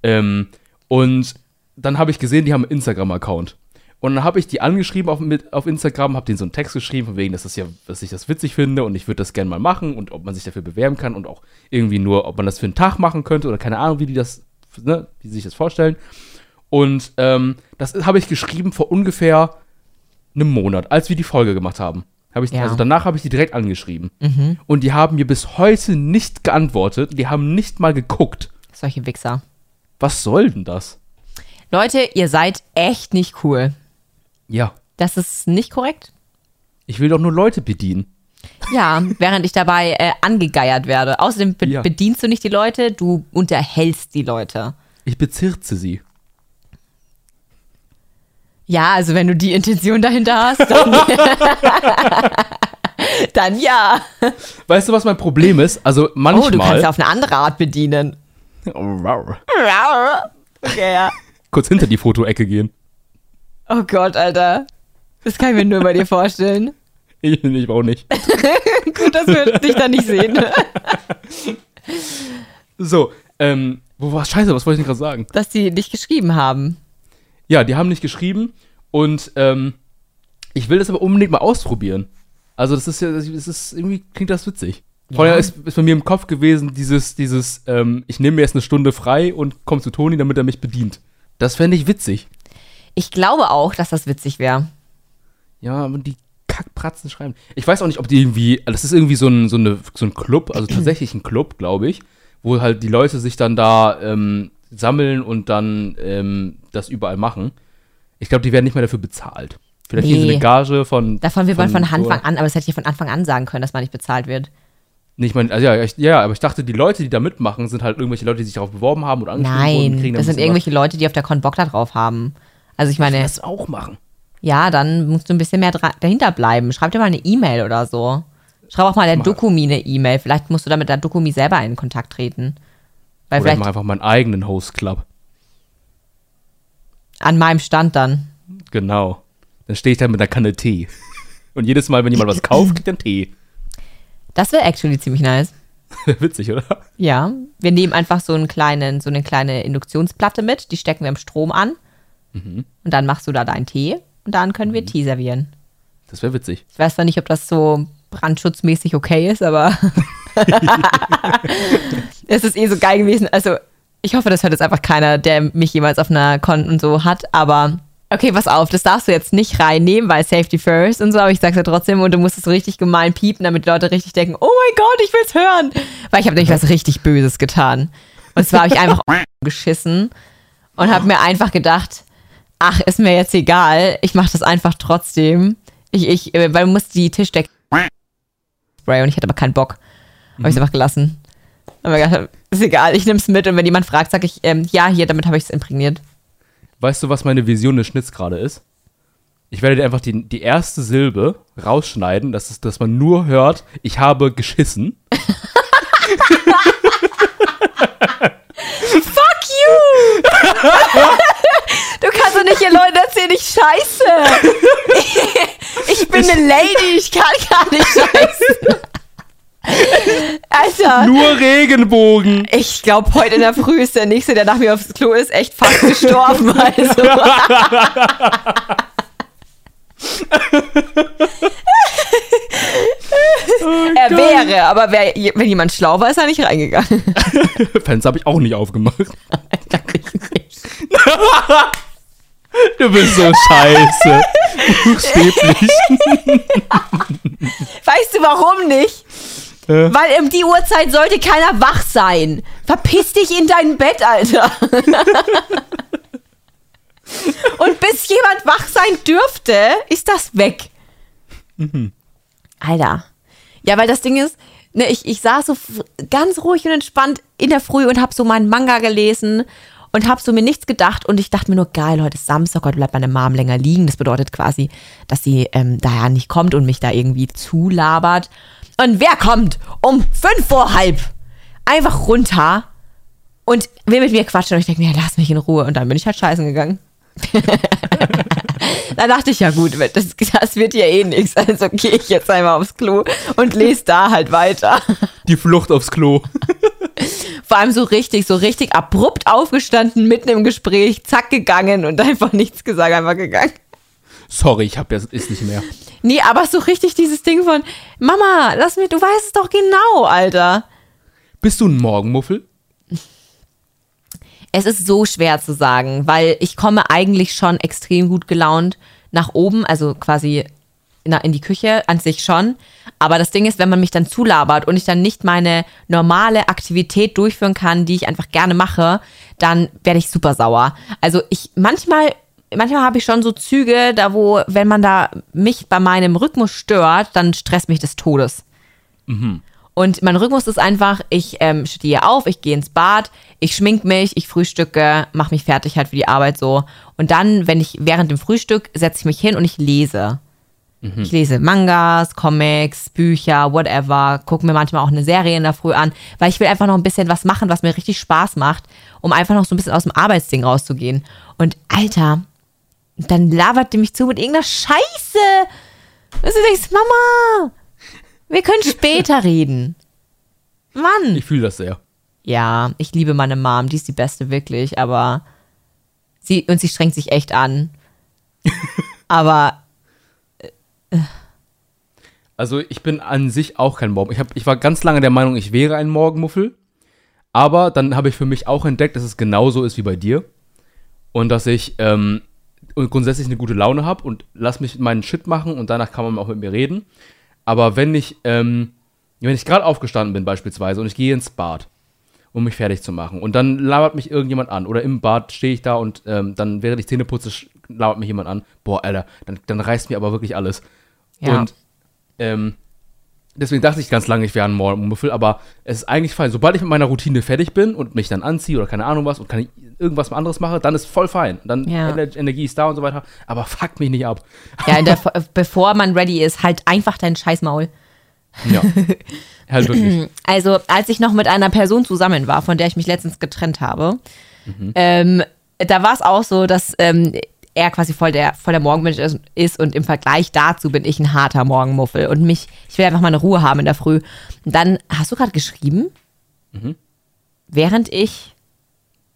B: Ähm, und dann habe ich gesehen, die haben einen Instagram-Account. Und dann habe ich die angeschrieben auf, mit, auf Instagram, habe denen so einen Text geschrieben, von wegen, dass, das ja, dass ich das witzig finde und ich würde das gerne mal machen und ob man sich dafür bewerben kann und auch irgendwie nur, ob man das für einen Tag machen könnte oder keine Ahnung, wie die das, ne, wie sie sich das vorstellen. Und ähm, das habe ich geschrieben vor ungefähr einem Monat, als wir die Folge gemacht haben. Hab ich,
A: Ja.
B: Also danach habe ich die direkt angeschrieben. Und die haben mir bis heute nicht geantwortet. Die haben nicht mal geguckt.
A: solche Wichser.
B: Was soll denn das?
A: Leute, ihr seid echt nicht cool.
B: Ja,
A: Das ist nicht korrekt.
B: ich will doch nur Leute bedienen.
A: Ja, während ich dabei äh, angegeiert werde. Außerdem be
B: Ja.
A: bedienst du nicht die Leute, du unterhältst die Leute.
B: Ich bezirze sie.
A: Ja, also wenn du die Intention dahinter hast, dann, [LAUGHS] dann ja.
B: Weißt du, was mein Problem ist? Also manchmal.
A: Oh, du kannst ja auf eine andere Art bedienen. Okay, ja.
B: Kurz hinter die Fotoecke gehen.
A: Oh Gott, Alter. Das kann ich mir nur bei dir vorstellen. [LAUGHS]
B: Ich, ich auch nicht. [LAUGHS]
A: Gut, dass wir dich da nicht sehen. [LAUGHS]
B: So, ähm, wo war Scheiße, was wollte ich denn gerade sagen?
A: Dass die dich geschrieben haben.
B: Ja, die haben nicht geschrieben und ähm, ich will das aber unbedingt mal ausprobieren. Also das ist ja, das ist irgendwie klingt das witzig. Vorher
A: Ja.
B: ist, ist bei mir im Kopf gewesen dieses, dieses, ähm, ich nehme mir jetzt eine Stunde frei und komme zu Toni, damit er mich bedient. Das fände ich witzig.
A: Ich glaube auch, dass das witzig wäre.
B: Ja, und die Kackpratzen schreiben. Ich weiß auch nicht, ob die irgendwie, das ist irgendwie so ein, so eine, so ein Club, also tatsächlich ein Club, glaube ich, wo halt die Leute sich dann da ähm, sammeln und dann ähm, das überall machen. Ich glaube, die werden nicht mehr dafür bezahlt. Vielleicht
A: Nee.
B: eine Gage von.
A: Davon will man von Anfang an, aber das hätte ich ja von Anfang an sagen können, dass man nicht bezahlt wird.
B: Nee, ich meine, also ja, ich, ja, aber ich dachte, die Leute, die da mitmachen, sind halt irgendwelche Leute, die sich darauf beworben haben oder angeschrieben wurden.
A: Nein,
B: kriegen dann
A: das sind irgendwelche Leute, die auf der Con Bock da drauf haben. Also ich meine,
B: was. Das auch machen.
A: ja, dann musst du ein bisschen mehr dahinter bleiben. Schreib dir mal eine E-Mail oder so. Schreib auch mal der
B: Mach.
A: Dokumi eine E-Mail. Vielleicht musst du da mit der Dokumi selber in Kontakt treten. Weil
B: Oder ich
A: vielleicht
B: mache einfach meinen eigenen Host Club.
A: an meinem Stand dann.
B: Genau. Dann stehe ich da mit einer Kanne Tee. [LAUGHS] Und jedes Mal, wenn jemand was kauft, kriegt er einen Tee.
A: Das wäre actually ziemlich nice. [LAUGHS]
B: Witzig, oder?
A: Ja, wir nehmen einfach so einen kleinen, so eine kleine Induktionsplatte mit, die stecken wir im Strom an.
B: Mhm.
A: Und dann machst du da deinen Tee und dann können wir Tee servieren.
B: Das wäre witzig.
A: Ich weiß zwar nicht, ob das so brandschutzmäßig okay ist, aber [LAUGHS] es ist eh so geil gewesen. Also, ich hoffe, das hört jetzt einfach keiner, der mich jemals auf einer Con und so hat, aber okay, pass auf, das darfst du jetzt nicht reinnehmen, weil Safety first und so, aber ich sag's ja trotzdem und du musst es so richtig gemein piepen, damit die Leute richtig denken, oh mein Gott, ich will's hören. Weil ich habe nämlich was richtig Böses getan. Und zwar habe ich einfach [LAUGHS] geschissen und habe mir einfach gedacht, ach, ist mir jetzt egal, ich mache das einfach trotzdem. Ich, ich, äh, weil du musst die Tischdecke Spray und ich hatte aber keinen Bock. Habe ich einfach gelassen. Aber ist egal, ich nehme es mit und wenn jemand fragt, sage ich, ähm, ja, hier, damit habe ich es imprägniert.
B: Weißt du, was meine Vision des Schnitts gerade ist? Ich werde dir einfach die, die erste Silbe rausschneiden, dass, es, dass man nur hört, ich habe geschissen. [LAUGHS] [LAUGHS]
A: Fuck you! [LAUGHS] du kannst doch nicht hier Leuten erzählen, ich scheiße. [LAUGHS] ich bin eine Lady, ich kann gar nicht scheißen. Alter.
B: Nur Regenbogen.
A: Ich glaube, heute in der Früh ist der Nächste, der nach mir aufs Klo ist, echt fast gestorben. Also. er wäre, aber wär, wenn jemand schlau war, ist er nicht reingegangen. [LAUGHS]
B: Fenster habe ich auch nicht aufgemacht. [LAUGHS]
A: Richtig.
B: Du bist so scheiße. Buchstäblich.
A: Weißt du warum nicht?
B: Äh?
A: Weil um die Uhrzeit sollte keiner wach sein. Verpiss dich in dein Bett, Alter. Und bis jemand wach sein dürfte, ist das weg. Alter. Ja, weil das Ding ist, ne, ich, ich saß so ganz ruhig und entspannt in der Früh und hab so meinen Manga gelesen und hab so mir nichts gedacht und ich dachte mir nur, geil, heute ist Samstag, heute bleibt meine Mom länger liegen. Das bedeutet quasi, dass sie ähm, daher nicht kommt und mich da irgendwie zulabert. Und wer kommt um fünf vor halb einfach runter und will mit mir quatschen und ich denke mir, lass mich in Ruhe und dann bin ich halt scheißen gegangen. [LAUGHS] Da dachte ich, ja gut, das, das wird ja eh nichts. Also gehe ich jetzt einmal aufs Klo und lese da halt weiter.
B: Die Flucht aufs Klo. [LAUGHS]
A: Vor allem so richtig, so richtig abrupt aufgestanden, mitten im Gespräch, zack, gegangen und einfach nichts gesagt, einfach gegangen.
B: Sorry, ich hab jetzt ist nicht mehr.
A: Nee, aber so richtig dieses Ding von, Mama, lass mich, du weißt es doch genau, Alter.
B: Bist du ein Morgenmuffel?
A: Es ist so schwer zu sagen, weil ich komme eigentlich schon extrem gut gelaunt nach oben, also quasi in die Küche an sich schon. Aber das Ding ist, wenn man mich dann zulabert und ich dann nicht meine normale Aktivität durchführen kann, die ich einfach gerne mache, dann werde ich super sauer. Also ich manchmal, manchmal habe ich schon so Züge, da wo, wenn man da mich bei meinem Rhythmus stört, dann stresst mich des Todes. Und mein Rhythmus ist einfach, ich ähm, stehe auf, ich gehe ins Bad, ich schmink mich, ich frühstücke, mache mich fertig halt für die Arbeit so. Und dann, wenn ich während dem Frühstück, setze ich mich hin und ich lese. Ich lese Mangas, Comics, Bücher, whatever, gucke mir manchmal auch eine Serie in der Früh an, weil ich will einfach noch ein bisschen was machen, was mir richtig Spaß macht, um einfach noch so ein bisschen aus dem Arbeitsding rauszugehen. Und Alter, dann labert die mich zu mit irgendeiner Scheiße. Und du denkst, Mama, wir können später [LAUGHS] reden. Mann.
B: Ich fühle das sehr.
A: Ja, ich liebe meine Mom, die ist die beste wirklich, aber sie und sie strengt sich echt an. [LAUGHS] aber
B: Also ich bin an sich auch kein Morgen. Ich, hab, ich war ganz lange der Meinung, ich wäre ein Morgenmuffel. Aber dann habe ich für mich auch entdeckt, dass es genauso ist wie bei dir. Und dass ich ähm, grundsätzlich eine gute Laune habe und lass mich meinen Shit machen und danach kann man auch mit mir reden. Aber wenn ich, ähm, wenn ich gerade aufgestanden bin beispielsweise und ich gehe ins Bad, um mich fertig zu machen und dann labert mich irgendjemand an oder im Bad stehe ich da und ähm, dann während ich Zähne putze, labert mich jemand an. Boah, Alter, dann, dann reißt mir aber wirklich alles.
A: Ja.
B: Und ähm, deswegen dachte ich ganz lange, ich wäre ein Morgenmuffel, aber es ist eigentlich fein. Sobald ich mit meiner Routine fertig bin und mich dann anziehe oder keine Ahnung was und kann ich irgendwas anderes mache, dann ist voll fein. Dann
A: Ja.
B: Ener- Energie ist da und so weiter. Aber fuck mich nicht ab.
A: ja, der, [LAUGHS] bevor man ready ist, halt einfach dein Scheißmaul.
B: Ja. [LAUGHS] halt wirklich.
A: Also, als ich noch mit einer Person zusammen war, von der ich mich letztens getrennt habe, ähm, da war es auch so, dass ähm, er quasi voll der, voll der Morgenmensch ist, und im Vergleich dazu bin ich ein harter Morgenmuffel und mich, ich will einfach mal eine Ruhe haben in der Früh. Und dann hast du gerade geschrieben, während ich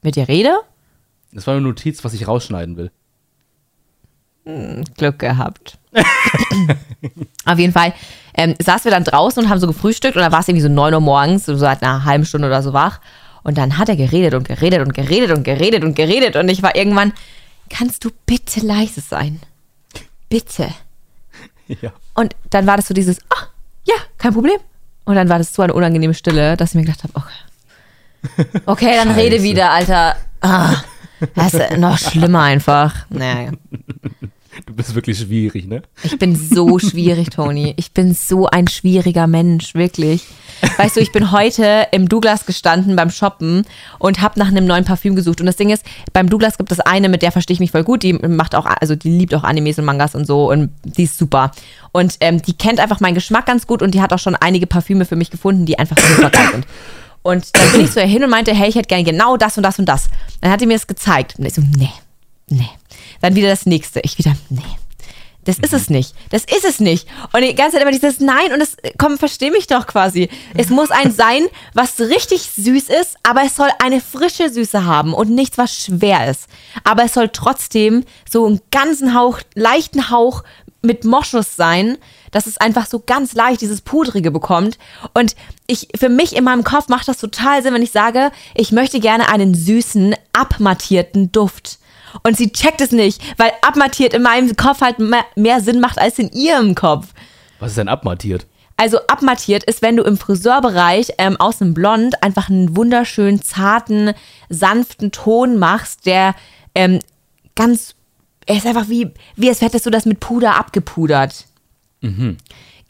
A: mit dir rede,
B: Das war eine Notiz, was ich rausschneiden will.
A: Glück gehabt. [LAUGHS] Auf jeden Fall ähm, saßen wir dann draußen und haben so gefrühstückt und da war es irgendwie so 9 Uhr morgens, so seit einer halben Stunde oder so wach. Und dann hat er geredet und geredet und geredet und geredet und geredet und ich war irgendwann, kannst du bitte leise sein? Bitte. [LAUGHS]
B: Ja.
A: Und dann war das so dieses, ah, ja, kein Problem. Und dann war das so eine unangenehme Stille, dass ich mir gedacht habe, okay. [LAUGHS] Okay, dann rede wieder, Alter. Ah, das ist noch schlimmer einfach. Naja. [LAUGHS]
B: Du bist wirklich schwierig, ne?
A: Ich bin so schwierig, Toni. Ich bin so ein schwieriger Mensch, wirklich. Weißt du, ich bin heute im Douglas gestanden beim Shoppen und habe nach einem neuen Parfüm gesucht. Und das Ding ist, beim Douglas gibt es eine, mit der verstehe ich mich voll gut. Die macht auch, also die liebt auch Animes und Mangas und so und die ist super. Und ähm, die kennt einfach meinen Geschmack ganz gut und die hat auch schon einige Parfüme für mich gefunden, die einfach super geil sind. Und dann bin ich zu ihr hin und meinte, hey, ich hätte gerne genau das und das und das. Dann hat die mir das gezeigt. Und ich so, nee, nee. Dann wieder das nächste. Ich wieder, nee. Das ist es nicht. Das ist es nicht. Und die ganze Zeit immer dieses Nein und es, komm, versteh mich doch quasi. Es [LAUGHS] muss ein sein, was richtig süß ist, aber es soll eine frische Süße haben und nichts, was schwer ist. Aber es soll trotzdem so einen ganzen Hauch, leichten Hauch mit Moschus sein, dass es einfach so ganz leicht dieses Pudrige bekommt. Und ich, für mich in meinem Kopf macht das total Sinn, wenn ich sage, ich möchte gerne einen süßen, abmattierten Duft. Und sie checkt es nicht, weil abmattiert in meinem Kopf halt mehr, Sinn macht als in ihrem Kopf.
B: Was ist denn abmattiert?
A: Also abmattiert ist, wenn du im Friseurbereich ähm, aus einem Blond einfach einen wunderschönen, zarten, sanften Ton machst, der ähm, ganz, er ist einfach wie, wie als hättest du das mit Puder abgepudert.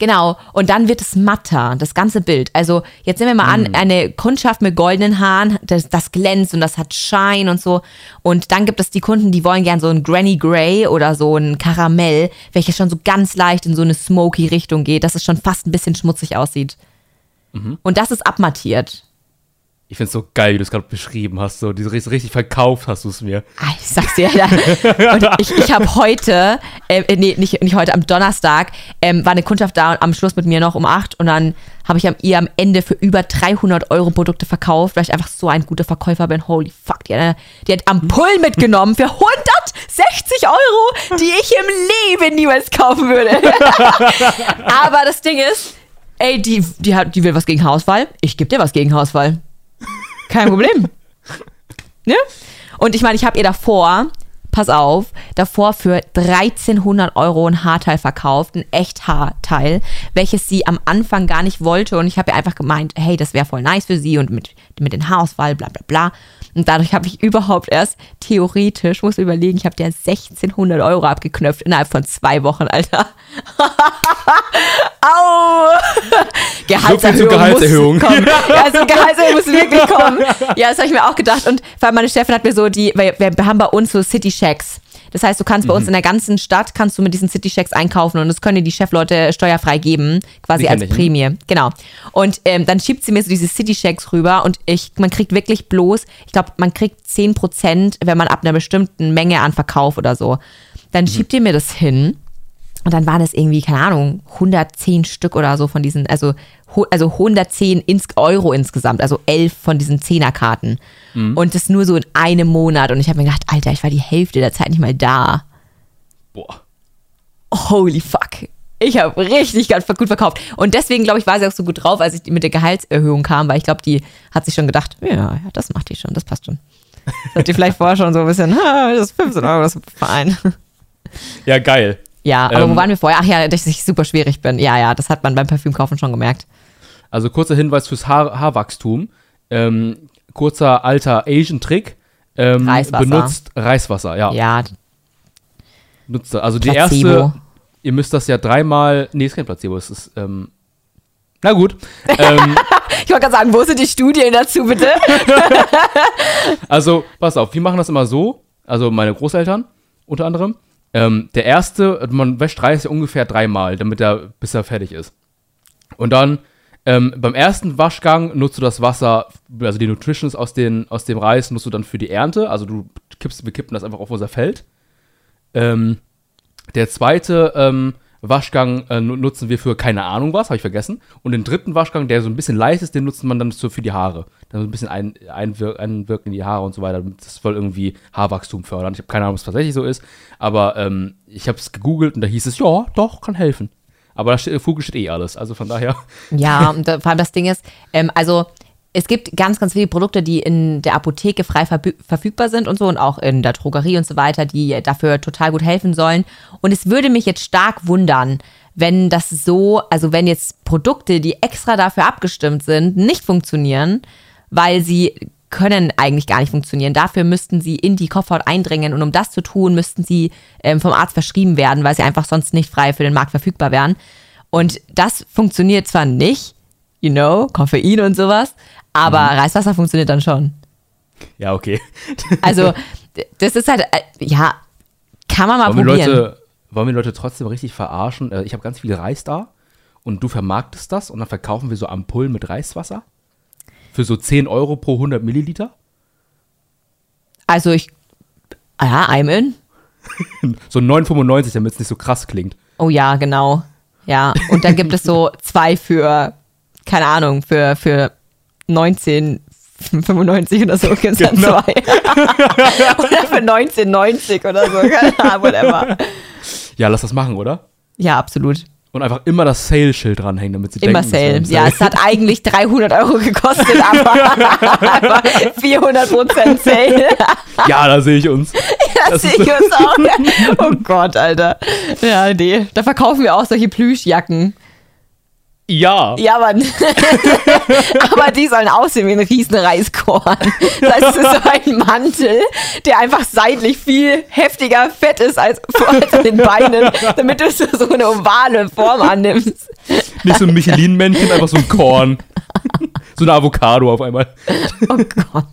A: Genau, und dann wird es matter, das ganze Bild. Also jetzt nehmen wir mal an, eine Kundschaft mit goldenen Haaren, das, das glänzt und das hat Shine und so. Und dann gibt es die Kunden, die wollen gern so ein Granny Grey oder so ein Karamell, welches schon so ganz leicht in so eine smoky Richtung geht, dass es schon fast ein bisschen schmutzig aussieht. Und das ist abmattiert.
B: Ich find's so geil, wie du es gerade beschrieben hast. So, diese richtig, verkauft hast du es mir.
A: Ah, Ich sag's dir, Alter. [LAUGHS] Und ich, ich habe heute, äh, nee, nicht, nicht heute, am Donnerstag, ähm, war eine Kundschaft da und am Schluss mit mir noch um acht und dann habe ich am, ihr am Ende für über 300 Euro Produkte verkauft, weil ich einfach so ein guter Verkäufer bin. Holy fuck, die, hat- die hat Ampullen mitgenommen für 160 Euro, die ich im Leben niemals kaufen würde. [LAUGHS] Aber das Ding ist, ey, die, die, hat, die will was gegen Haarausfall, ich gebe dir was gegen Haarausfall. Kein Problem. [LAUGHS] Ne? Und ich meine, ich habe ihr davor pass auf, davor für 1300 Euro ein Haarteil verkauft, ein echt Haarteil, welches sie am Anfang gar nicht wollte. Und ich habe ihr einfach gemeint, hey, das wäre voll nice für sie und mit, mit den Haarauswahl, bla bla bla. Und dadurch habe ich überhaupt erst theoretisch, muss überlegen, ich habe dir 1600 Euro abgeknöpft innerhalb von zwei Wochen, Alter. [LAUGHS] Au! Gehaltserhöhung.
B: So Gehaltserhöhung.
A: Muss kommen. Ja, so Gehaltserhöhung muss wirklich kommen. [LAUGHS] Ja, das habe ich mir auch gedacht. Und vor allem meine Chefin hat mir so die, weil wir haben bei uns so City Shacks. Das heißt, du kannst bei uns in der ganzen Stadt kannst du mit diesen City Checks einkaufen und das können dir die Chefleute steuerfrei geben, quasi als Prämie. Genau. Und ähm, dann schiebt sie mir so diese City Checks rüber und ich, man kriegt wirklich bloß, ich glaube, man kriegt 10%, wenn man ab einer bestimmten Menge an Verkauf oder so. Dann schiebt ihr mir das hin. Und dann waren es irgendwie, keine Ahnung, 110 Stück oder so von diesen, also, also 110 ins Euro insgesamt, also 11 von diesen Zehnerkarten. Und das nur so in einem Monat. Und ich habe mir gedacht, Alter, ich war die Hälfte der Zeit nicht mal da.
B: Boah.
A: Holy fuck. Ich habe richtig ganz gut verkauft. Und deswegen, glaube ich, war sie auch so gut drauf, als ich mit der Gehaltserhöhung kam, weil ich glaube, die hat sich schon gedacht, ja, ja, das macht die schon, das passt schon. Das hat die vielleicht vorher schon so ein bisschen, [LAUGHS] "Ha, das ist 15 Euro, das ist Verein.
B: Ja, geil.
A: Ja, aber
B: Ähm,
A: wo waren wir vorher? Ach ja, dass ich super schwierig bin. Ja, ja, das hat man beim Parfümkaufen schon gemerkt.
B: Also kurzer Hinweis fürs Haar Haarwachstum. Ähm, kurzer alter Asian-Trick. Ähm,
A: Reiswasser.
B: Benutzt Reiswasser, ja.
A: Ja,
B: Nutzt. Also die
A: Placebo.
B: erste, ihr müsst das ja dreimal, nee, ist kein Placebo, es ist, ähm, na gut. ähm, [LAUGHS]
A: ich wollte gerade sagen, wo sind die Studien dazu, bitte? [LAUGHS]
B: also, pass auf, wir machen das immer so, also meine Großeltern unter anderem. Ähm, der erste, man wäscht Reis ja ungefähr dreimal, damit er, bis er fertig ist. Und dann ähm, beim ersten Waschgang nutzt du das Wasser, also die Nutritions aus, den, aus dem Reis nutzt du dann für die Ernte. Also du kippst, wir kippen das einfach auf unser Feld. Ähm, der zweite ähm, Waschgang äh, nu- nutzen wir für keine Ahnung was, habe ich vergessen. Und den dritten Waschgang, der so ein bisschen leicht ist, den nutzt man dann so für die Haare. Dann so ein bisschen ein, einwir einwirken in die Haare und so weiter. Das soll irgendwie Haarwachstum fördern. Ich habe keine Ahnung, ob es tatsächlich so ist. Aber ähm, ich habe es gegoogelt und da hieß es, ja, doch, kann helfen. Aber da steht, Vogel steht eh alles. Also von daher. [LAUGHS]
A: Ja, und vor allem das Ding ist, ähm, also es gibt ganz, ganz viele Produkte, die in der Apotheke frei verfügbar sind und so und auch in der Drogerie und so weiter, die dafür total gut helfen sollen. Und es würde mich jetzt stark wundern, wenn das so, also wenn jetzt Produkte, die extra dafür abgestimmt sind, nicht funktionieren, weil sie können eigentlich gar nicht funktionieren. Dafür müssten sie in die Kopfhaut eindringen und um das zu tun, müssten sie ähm, vom Arzt verschrieben werden, weil sie einfach sonst nicht frei für den Markt verfügbar wären. Und das funktioniert zwar nicht, you know, Koffein und sowas, aber Reiswasser funktioniert dann schon.
B: Ja, okay. [LAUGHS]
A: Also, das ist halt, äh, ja, kann man mal
B: Wollen wir,
A: probieren.
B: Leute, wollen wir Leute trotzdem richtig verarschen? Äh, Ich habe ganz viel Reis da und du vermarktest das und dann verkaufen wir so Ampullen mit Reiswasser für so 10 Euro pro 100 Milliliter.
A: Also ich, ja, I'm in. [LAUGHS]
B: So 9,95, damit es nicht so krass klingt.
A: Oh ja, genau. Ja, und dann gibt es so [LAUGHS] zwei für, keine Ahnung, für, für 1995 oder so [LAUGHS] gibt es dann
B: Genau.
A: zwei. oder für 1990 oder so, keine Ahnung, whatever.
B: Ja, lass das machen, oder?
A: Ja, absolut.
B: Und einfach immer das Sale-Schild dranhängen, damit sie
A: Immer
B: denken, es wäre
A: Sale. Ja, es hat [LAUGHS] eigentlich 300 Euro gekostet, [LAUGHS] aber, aber 400% Sale.
B: Ja, da sehe ich uns.
A: Das
B: Das
A: sehe ich uns auch. Oh Gott, Alter. Ja, nee. Da verkaufen wir auch solche Plüschjacken.
B: Ja.
A: Ja, Mann. [LAUGHS] Aber die sollen aussehen wie ein riesen Reiskorn. Das heißt, es ist so ein Mantel, der einfach seitlich viel heftiger fett ist als vor als den Beinen, damit du so so eine ovale Form annimmst.
B: Nicht so ein Michelin-Männchen, einfach so ein Korn. so eine Avocado auf einmal.
A: Oh Gott.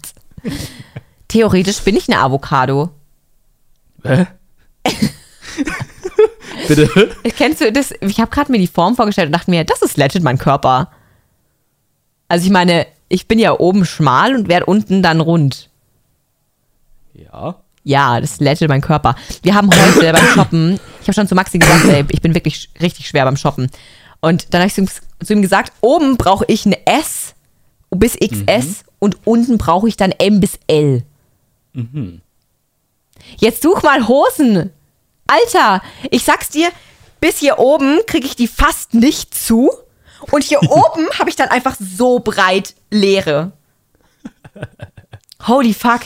A: Theoretisch bin ich eine Avocado.
B: Hä? [LAUGHS] Bitte?
A: Kennst du das? Ich habe gerade mir die Form vorgestellt und dachte mir, das ist legit mein Körper. Also ich meine, ich bin ja oben schmal und werde unten dann rund.
B: Ja.
A: Ja, das legit mein Körper. Wir haben heute beim [COUGHS] Shoppen, ich habe schon zu Maxi gesagt, ey, ich bin wirklich richtig schwer beim Shoppen. Und dann habe ich zu, ihm gesagt, oben brauche ich eine S bis XS und unten brauche ich dann M bis L. Jetzt such mal Hosen. Alter, ich sag's dir, bis hier oben kriege ich die fast nicht zu. Und hier [LAUGHS] oben habe ich dann einfach so breit Leere. Holy fuck.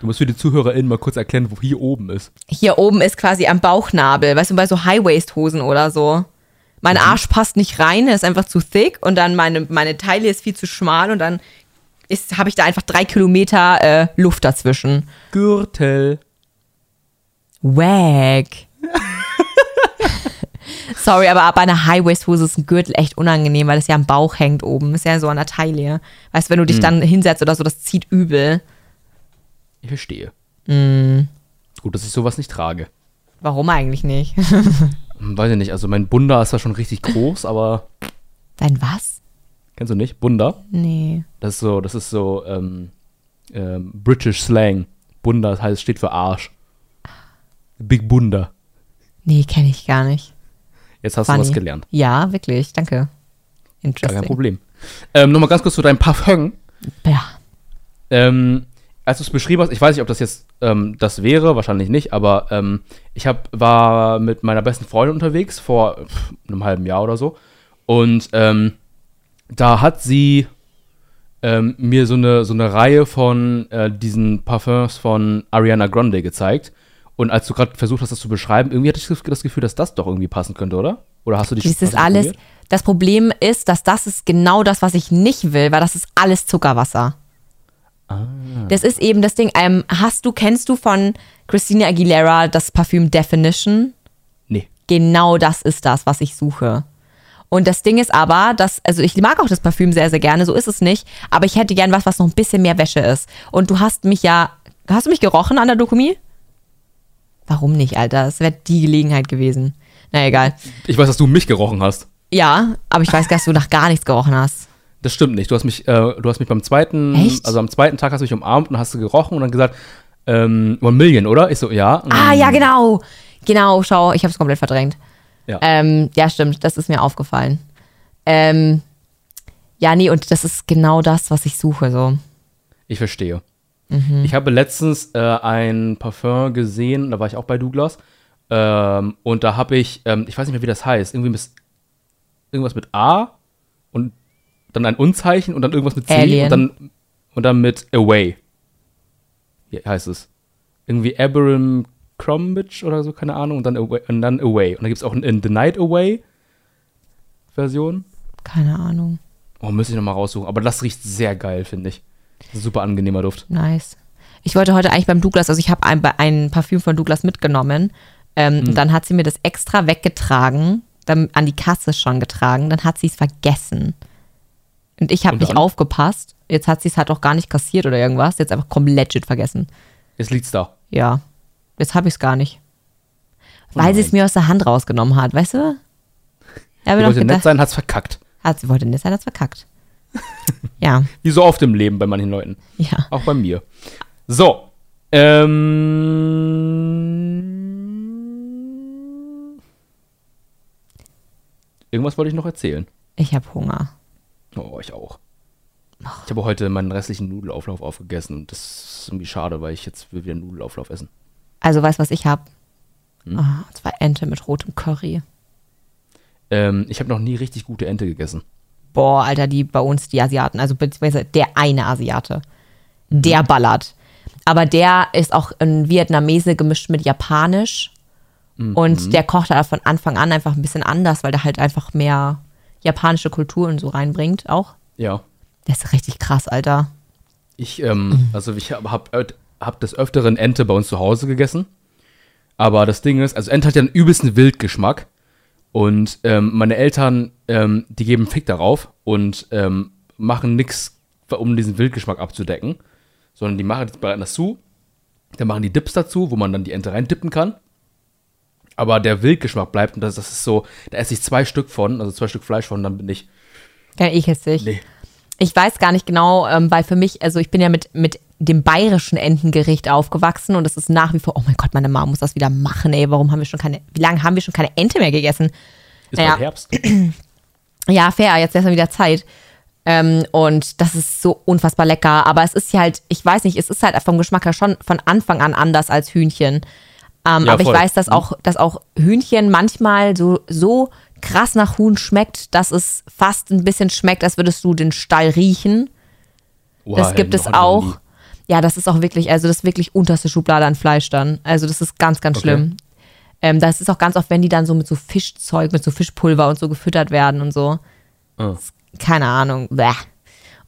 B: Du musst für die ZuhörerInnen mal kurz erklären, wo hier oben ist.
A: Hier oben ist quasi am Bauchnabel, weißt du, bei so High-Waist-Hosen oder so. Mein Arsch passt nicht rein, ist einfach zu thick und dann meine, meine Taille ist viel zu schmal und dann habe ich da einfach drei Kilometer äh, Luft dazwischen.
B: Gürtel.
A: Wag. [LAUGHS] Sorry, aber bei einer High-Waist-Hose ist ein Gürtel echt unangenehm, weil es ja am Bauch hängt oben. Ist ja so an der Taille. Weißt du, wenn du dich dann hinsetzt oder so, das zieht übel.
B: Ich verstehe.
A: Mm.
B: Gut, dass ich sowas nicht trage.
A: Warum eigentlich nicht?
B: Hm, Weiß ich nicht, also mein Bunda ist da schon richtig groß, aber
A: Dein was?
B: kennst du nicht? Bunda?
A: Nee.
B: Das ist so, das ist so ähm, ähm, British Slang. Bunda, das heißt, steht für Arsch. Big Bunda.
A: Nee, kenne ich gar nicht.
B: Jetzt hast
A: Funny.
B: du was gelernt.
A: Ja, wirklich, danke.
B: Gar
A: Interesting.
B: kein Problem. Ähm, Nochmal ganz kurz zu deinem Parfum.
A: Ja.
B: Ähm, als du es beschrieben hast, ich weiß nicht, ob das jetzt ähm, das wäre, wahrscheinlich nicht, aber ähm, ich hab, war mit meiner besten Freundin unterwegs vor pff, einem halben Jahr oder so. Und ähm, da hat sie ähm, mir so eine, so eine Reihe von äh, diesen Parfums von Ariana Grande gezeigt. Und als du gerade versucht hast, das zu beschreiben, irgendwie hatte ich das Gefühl, dass das doch irgendwie passen könnte, oder? Oder hast du dich
A: Das ist alles.
B: probiert?
A: Das Problem ist, dass das ist genau das, was ich nicht will, weil das ist alles Zuckerwasser.
B: Ah.
A: Das ist eben das Ding. Ähm, hast du, kennst du von Christina Aguilera das Parfüm Definition?
B: Nee.
A: Genau das ist das, was ich suche. Und das Ding ist aber, dass, also ich mag auch das Parfüm sehr, sehr gerne, so ist es nicht, aber ich hätte gern was, was noch ein bisschen mehr Wäsche ist. Und du hast mich ja, hast du mich gerochen an der Dokumi? Warum nicht, Alter? Das wäre die Gelegenheit gewesen. Na egal.
B: Ich weiß, dass du mich gerochen hast.
A: Ja, aber ich weiß, dass du nach gar nichts gerochen hast.
B: Das stimmt nicht. Du hast mich, äh, du hast mich beim zweiten,
A: Echt?
B: also am zweiten Tag hast du mich umarmt und hast du gerochen und dann gesagt, ähm, One Million, oder? Ich so, ja.
A: Ah, ja, genau. Genau, schau, ich habe es komplett verdrängt.
B: Ja.
A: Ähm, ja, stimmt, das ist mir aufgefallen. Ähm, ja, nee, und das ist genau das, was ich suche, so.
B: Ich verstehe. Ich habe letztens äh, ein Parfum gesehen, da war ich auch bei Douglas. Ähm, und da habe ich, ähm, ich weiß nicht mehr, wie das heißt, irgendwie mit, irgendwas mit A und dann ein Unzeichen und dann irgendwas mit C
A: Alien.
B: und dann, und dann mit Away. Wie heißt es? Irgendwie Abraham Crombitch oder so, keine Ahnung, und dann Away. Und, dann away. und dann gibt es auch ein in The Night Away Version.
A: Keine Ahnung.
B: Oh, müsste ich nochmal raussuchen. Aber das riecht sehr geil, finde ich. Das ist ein super angenehmer Duft.
A: Nice. Ich wollte heute eigentlich beim Douglas, also ich habe ein, ein Parfüm von Douglas mitgenommen. Ähm,
B: Hm.
A: und Dann hat sie mir das extra weggetragen, dann an die Kasse schon getragen. Dann hat sie es vergessen. Und ich habe nicht aufgepasst. Jetzt hat sie es halt auch gar nicht kassiert oder irgendwas. Jetzt einfach komplett legit vergessen.
B: Jetzt liegt's da.
A: Ja, jetzt habe ich es gar nicht.
B: Oh
A: Weil sie es mir aus der Hand rausgenommen hat, weißt du? Doch
B: wollte nett
A: gedacht,
B: sein, hat's verkackt.
A: hat sie wollte nett sein, hat's verkackt. [LAUGHS] ja,
B: Wie so oft im Leben bei manchen Leuten.
A: ja.
B: Auch bei mir. So. Ähm. Irgendwas wollte ich noch erzählen.
A: Ich habe Hunger.
B: Oh, ich auch. Ich habe heute meinen restlichen Nudelauflauf aufgegessen und das ist irgendwie schade, weil ich jetzt will wieder Nudelauflauf essen.
A: Also weißt du, was ich habe?
B: Hm?
A: Ah, zwei Ente mit rotem Curry.
B: Ähm, ich habe noch nie richtig gute Ente gegessen.
A: Boah, Alter, die bei uns, die Asiaten, also beziehungsweise der eine Asiate, der
B: Mhm.
A: ballert. Aber der ist auch ein Vietnamese gemischt mit Japanisch.
B: Mhm.
A: Und der kocht halt von Anfang an einfach ein bisschen anders, weil der halt einfach mehr japanische Kultur und so reinbringt auch.
B: Ja.
A: Der ist richtig krass, Alter.
B: Ich, ähm, also ich habe hab, hab des Öfteren Ente bei uns zu Hause gegessen. Aber das Ding ist, also Ente hat ja einen übelsten Wildgeschmack. Und ähm, meine Eltern, ähm, die geben Fick darauf und ähm, machen nichts, um diesen Wildgeschmack abzudecken. Sondern die machen die bereiten das zu, dann machen die Dips dazu, wo man dann die Ente reindippen kann. Aber der Wildgeschmack bleibt und das, das ist so, da esse ich zwei Stück von, also zwei Stück Fleisch von, dann bin ich,
A: Ja, ekelst dich.
B: nee,
A: Ich weiß gar nicht genau, ähm, weil für mich, also ich bin ja mit, mit dem bayerischen Entengericht aufgewachsen und das ist nach wie vor, oh mein Gott, meine Mama muss das wieder machen, ey, warum haben wir schon keine, wie lange haben wir schon keine Ente mehr gegessen?
B: ist
A: Ja.
B: bald Herbst.
A: Ja, fair, jetzt ist dann wieder Zeit. Ähm, und das ist so unfassbar lecker. Aber es ist ja halt, ich weiß nicht, es ist halt vom Geschmack her schon von Anfang an anders als Hühnchen. Ähm,
B: Ja,
A: aber
B: voll.
A: ich weiß, dass auch, dass auch Hühnchen manchmal so, so krass nach Huhn schmeckt, dass es fast ein bisschen schmeckt, als würdest du den Stall riechen.
B: Wow,
A: Das gibt es auch. Ja, das ist auch wirklich, also das ist wirklich unterste Schublade an Fleisch dann. Also das ist ganz, ganz
B: Okay.
A: schlimm. Ähm, das ist auch ganz oft, wenn die dann so mit so Fischzeug, mit so Fischpulver und so gefüttert werden und so.
B: Ah.
A: Keine Ahnung. Bäh.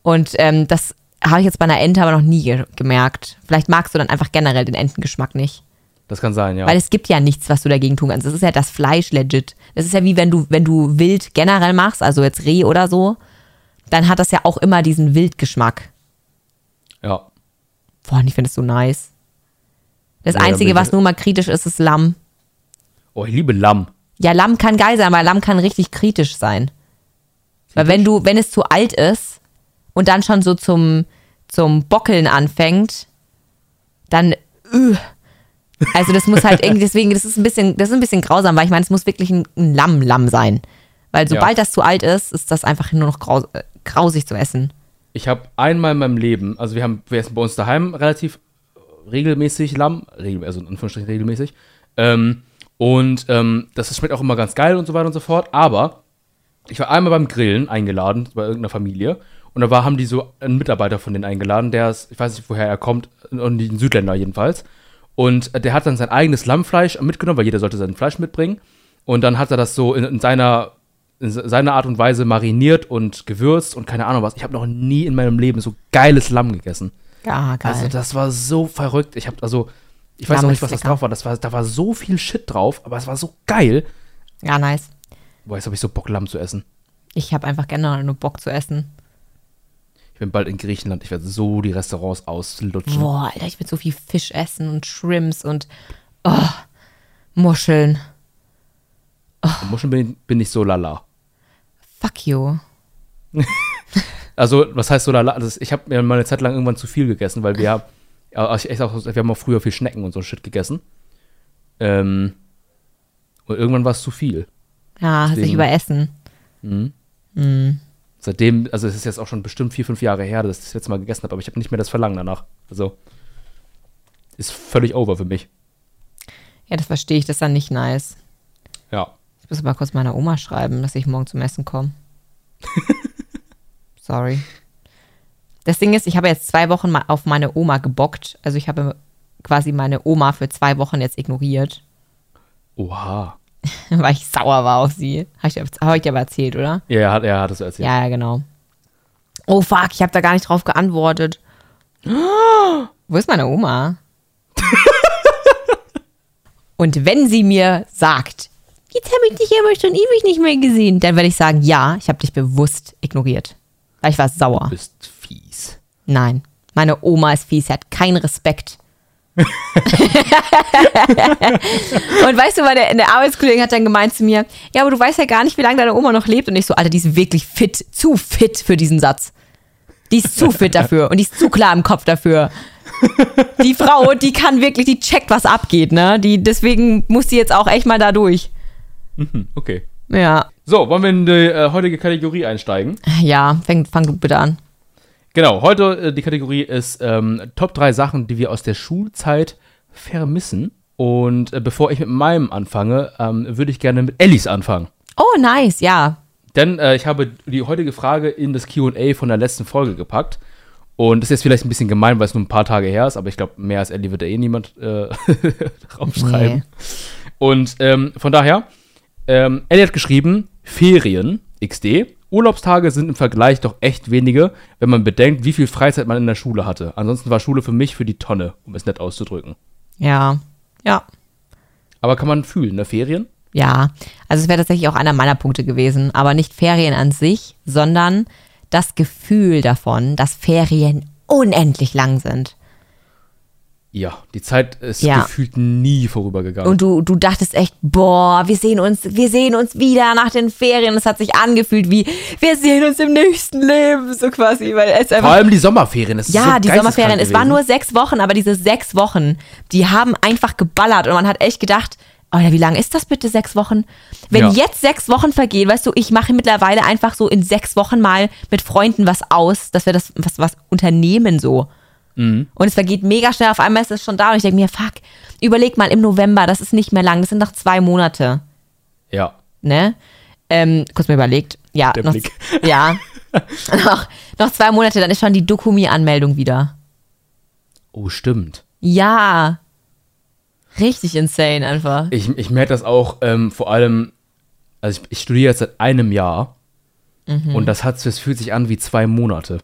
A: Und ähm, das habe ich jetzt bei einer Ente aber noch nie ge gemerkt. Vielleicht magst du dann einfach generell den Entengeschmack nicht.
B: Das kann sein, ja.
A: Weil es gibt ja nichts, was du dagegen tun kannst. Das ist ja das Fleisch legit. Das ist ja wie wenn du, wenn du Wild generell machst, also jetzt Reh oder so, dann hat das ja auch immer diesen Wildgeschmack.
B: ja.
A: Boah, ich finde es so nice. Das
B: Ja,
A: Einzige, was nur mal kritisch ist, ist Lamm.
B: Oh, ich liebe Lamm.
A: Ja, Lamm kann geil sein, aber Lamm kann richtig kritisch sein. Weil wenn du, wenn es zu alt ist und dann schon so zum, zum Bockeln anfängt, dann, äh. also das muss halt [LAUGHS] irgendwie, deswegen, das ist ein bisschen, das ist ein bisschen grausam, weil ich meine, es muss wirklich ein, Lamm-Lamm sein. Weil sobald
B: Ja.
A: das zu alt ist, ist das einfach nur noch graus, äh, grausig zu essen.
B: Ich habe einmal in meinem Leben, also wir haben, wir essen bei uns daheim relativ regelmäßig Lamm, also in Anführungsstrichen regelmäßig. Ähm, und ähm, das schmeckt auch immer ganz geil und so weiter und so fort. Aber ich war einmal beim Grillen eingeladen bei irgendeiner Familie und da war, haben die so einen Mitarbeiter von denen eingeladen, der ist, ich weiß nicht, woher er kommt, und ein Südländer jedenfalls. Und der hat dann sein eigenes Lammfleisch mitgenommen, weil jeder sollte sein Fleisch mitbringen. Und dann hat er das so in, in seiner in se- seiner Art und Weise mariniert und gewürzt und keine Ahnung was. Ich habe noch nie in meinem Leben so geiles Lamm gegessen.
A: Ja, geil.
B: Also das war so verrückt. Ich habe also ich weiß noch nicht, was das drauf war. Das war. Da war so viel Shit drauf, aber es war so geil.
A: ja, nice.
B: Boah, jetzt habe ich so Bock, Lamm zu essen.
A: Ich habe einfach generell nur Bock zu essen.
B: Ich bin bald in Griechenland. Ich werde so die Restaurants auslutschen.
A: Boah, Alter, ich will so viel Fisch essen und Shrimps und oh, Muscheln.
B: Und Muscheln bin, bin ich so lala.
A: Fuck you. [LAUGHS]
B: Also, was heißt so lala? Ist, ich habe mir mal eine Zeit lang irgendwann zu viel gegessen, weil wir, [LAUGHS] ja, ich auch, wir haben auch früher viel Schnecken und so Shit gegessen. Ähm, und irgendwann war es zu viel.
A: Ja, sich
B: Deswegen-
A: überessen.
B: Seitdem, also es ist jetzt auch schon bestimmt vier, fünf Jahre her, dass ich das letzte Mal gegessen habe, aber ich habe nicht mehr das Verlangen danach. Also ist völlig over für mich.
A: Ja, das verstehe ich, das ist dann nicht nice.
B: Ja.
A: Ich muss mal kurz meiner Oma schreiben, dass ich morgen zum Essen komme. [LAUGHS] Sorry. Das Ding ist, ich habe jetzt zwei Wochen mal auf meine Oma gebockt. Also ich habe quasi meine Oma für zwei Wochen jetzt ignoriert,
B: Oha. [LAUGHS]
A: weil ich sauer war auf sie. Habe ich, hab ich dir aber erzählt, oder?
B: Ja, er hat, er hat es erzählt.
A: Ja, ja, genau. Oh fuck, ich habe da gar nicht drauf geantwortet. [GASPS] Wo ist meine Oma? [LAUGHS] Und wenn sie mir sagt, jetzt habe ich dich aber schon ewig nicht mehr gesehen, dann werde ich sagen, ja, ich habe dich bewusst ignoriert. Weil ich war
B: Du
A: sauer.
B: bist fies.
A: Nein, meine Oma ist fies, sie hat keinen Respekt. [LAUGHS] Und weißt du, meine eine Arbeitskollegin hat dann gemeint zu mir, ja, aber du weißt ja gar nicht, wie lange deine Oma noch lebt. Und ich so, Alter, die ist wirklich fit, zu fit für diesen Satz. Die ist zu fit dafür und die ist zu klar im Kopf dafür. Die Frau, die kann wirklich, die checkt, was abgeht, ne? Die, deswegen muss die jetzt auch echt mal da durch.
B: Hm, okay.
A: Ja.
B: So, wollen wir in die äh, heutige Kategorie einsteigen?
A: Ja, fang, fang du bitte an.
B: Genau, heute äh, die Kategorie ist ähm, Top 3 Sachen, die wir aus der Schulzeit vermissen. Und äh, bevor ich mit meinem anfange, ähm, würde ich gerne mit Ellis anfangen.
A: Oh, nice, ja.
B: Denn äh, ich habe die heutige Frage in das QA von der letzten Folge gepackt. Und das ist jetzt vielleicht ein bisschen gemein, weil es nur ein paar Tage her ist, aber ich glaube, mehr als Ellie wird da eh niemand äh, [LAUGHS] draufschreiben.
A: Nee.
B: Und ähm, von daher, ähm, Ellie hat geschrieben, Ferien, XD. Urlaubstage sind im Vergleich doch echt wenige, wenn man bedenkt, wie viel Freizeit man in der Schule hatte. Ansonsten war Schule für mich für die Tonne, um es nett auszudrücken.
A: Ja. Ja.
B: Aber kann man fühlen, ne? Ferien?
A: Ja, also es wäre tatsächlich auch einer meiner Punkte gewesen, aber nicht Ferien an sich, sondern das Gefühl davon, dass Ferien unendlich lang sind.
B: Ja, die Zeit ist
A: Ja.
B: gefühlt nie vorübergegangen.
A: Und du, du dachtest echt, boah, wir sehen uns, wir sehen uns wieder nach den Ferien. Es hat sich angefühlt wie, wir sehen uns im nächsten Leben, so quasi, weil es
B: Vor
A: einfach.
B: allem die Sommerferien. Ist
A: Ja,
B: so
A: die Sommerferien, es waren nur sechs Wochen, aber diese sechs Wochen, die haben einfach geballert und man hat echt gedacht, Alter, wie lang ist das bitte, sechs Wochen? Wenn
B: Ja.
A: jetzt sechs Wochen vergehen, weißt du, ich mache mittlerweile einfach so in sechs Wochen mal mit Freunden was aus, dass wir das was, was unternehmen so.
B: Mhm.
A: Und es vergeht mega schnell, auf einmal ist es schon da und ich denke mir, fuck, überleg mal im November, das ist nicht mehr lang, das sind noch zwei Monate,
B: Ja.
A: ne? Ähm, kurz mal überlegt, ja,
B: Der
A: noch,
B: Blick.
A: ja, [LAUGHS] noch, noch zwei Monate, dann ist schon die Dokumi-Anmeldung wieder.
B: Oh, stimmt.
A: Ja. Richtig insane einfach.
B: Ich, ich merke das auch ähm, vor allem, also ich, ich studiere jetzt seit einem Jahr
A: Mhm.
B: und das hat es fühlt sich an wie zwei Monate.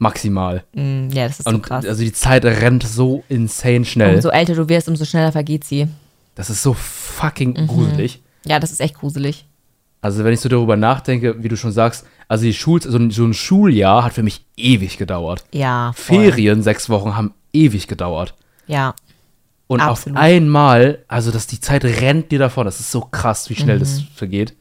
B: Maximal.
A: Mm, Ja, das ist so
B: und
A: krass.
B: also die Zeit rennt so insane schnell.
A: Umso älter du wirst, umso schneller vergeht sie.
B: Das ist so fucking
A: Mhm.
B: gruselig.
A: Ja, das ist echt gruselig.
B: Also wenn ich so darüber nachdenke, wie du schon sagst, also die Schul so, ein, so ein Schuljahr hat für mich ewig gedauert.
A: Ja. voll.
B: Ferien, sechs Wochen, haben ewig gedauert.
A: Ja.
B: Und
A: Absolut.
B: auf einmal, also dass die Zeit rennt dir davon, das ist so krass, wie schnell
A: Mhm.
B: das vergeht.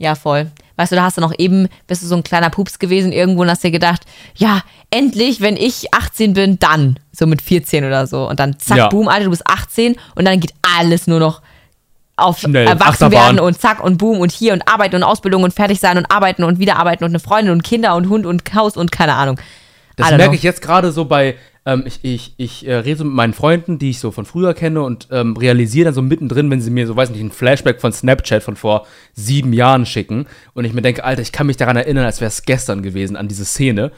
A: Ja, voll. Weißt du, da hast du noch eben, bist du so ein kleiner Pups gewesen irgendwo und hast dir gedacht, ja, endlich, wenn ich 18 bin, dann. So mit 14 oder so. Und dann zack,
B: Ja.
A: boom, Alter, du bist 18 und dann geht alles nur noch auf
B: Schnell,
A: erwachsen
B: Achterbahn.
A: werden und zack und boom und hier und arbeiten und Ausbildung und fertig sein und arbeiten und wieder arbeiten und eine Freundin und Kinder und Hund und Haus und keine Ahnung.
B: Das merke
A: know.
B: ich jetzt gerade so bei, ähm, ich, ich, ich äh, rede so mit meinen Freunden, die ich so von früher kenne und ähm, realisiere dann so mittendrin, wenn sie mir so, weiß nicht, ein Flashback von Snapchat von vor sieben Jahren schicken und ich mir denke, Alter, ich kann mich daran erinnern, als wäre es gestern gewesen, an diese Szene.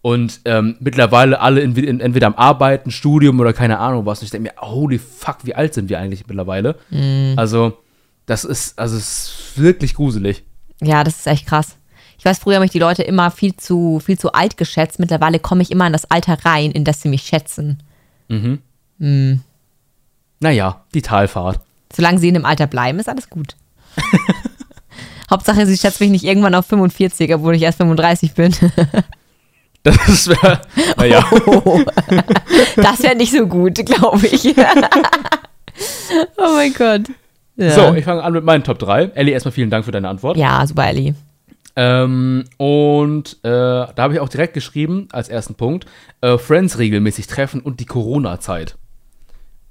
B: Und ähm, mittlerweile alle in, in, entweder am Arbeiten, Studium oder keine Ahnung was. Und ich denke mir, holy fuck, wie alt sind wir eigentlich mittlerweile? Also, das ist, also es ist wirklich gruselig.
A: Ja, das ist echt krass. Ich weiß, früher habe ich die Leute immer viel zu, viel zu alt geschätzt. Mittlerweile komme ich immer in das Alter rein, in das sie mich schätzen.
B: Naja, die Talfahrt.
A: Solange sie in dem Alter bleiben, ist alles gut. [LAUGHS] Hauptsache, sie schätzt mich nicht irgendwann auf 45, obwohl ich erst 35 bin. [LAUGHS]
B: Das wäre, naja. [LAUGHS]
A: Oh, das wäre nicht so gut, glaube ich. oh mein Gott. Ja.
B: So, ich fange an mit meinen Top 3. Ellie, erstmal vielen Dank für deine Antwort.
A: ja, super, Ellie.
B: Ähm, und äh, da habe ich auch direkt geschrieben, als ersten Punkt, äh, Friends regelmäßig treffen und die Corona-Zeit.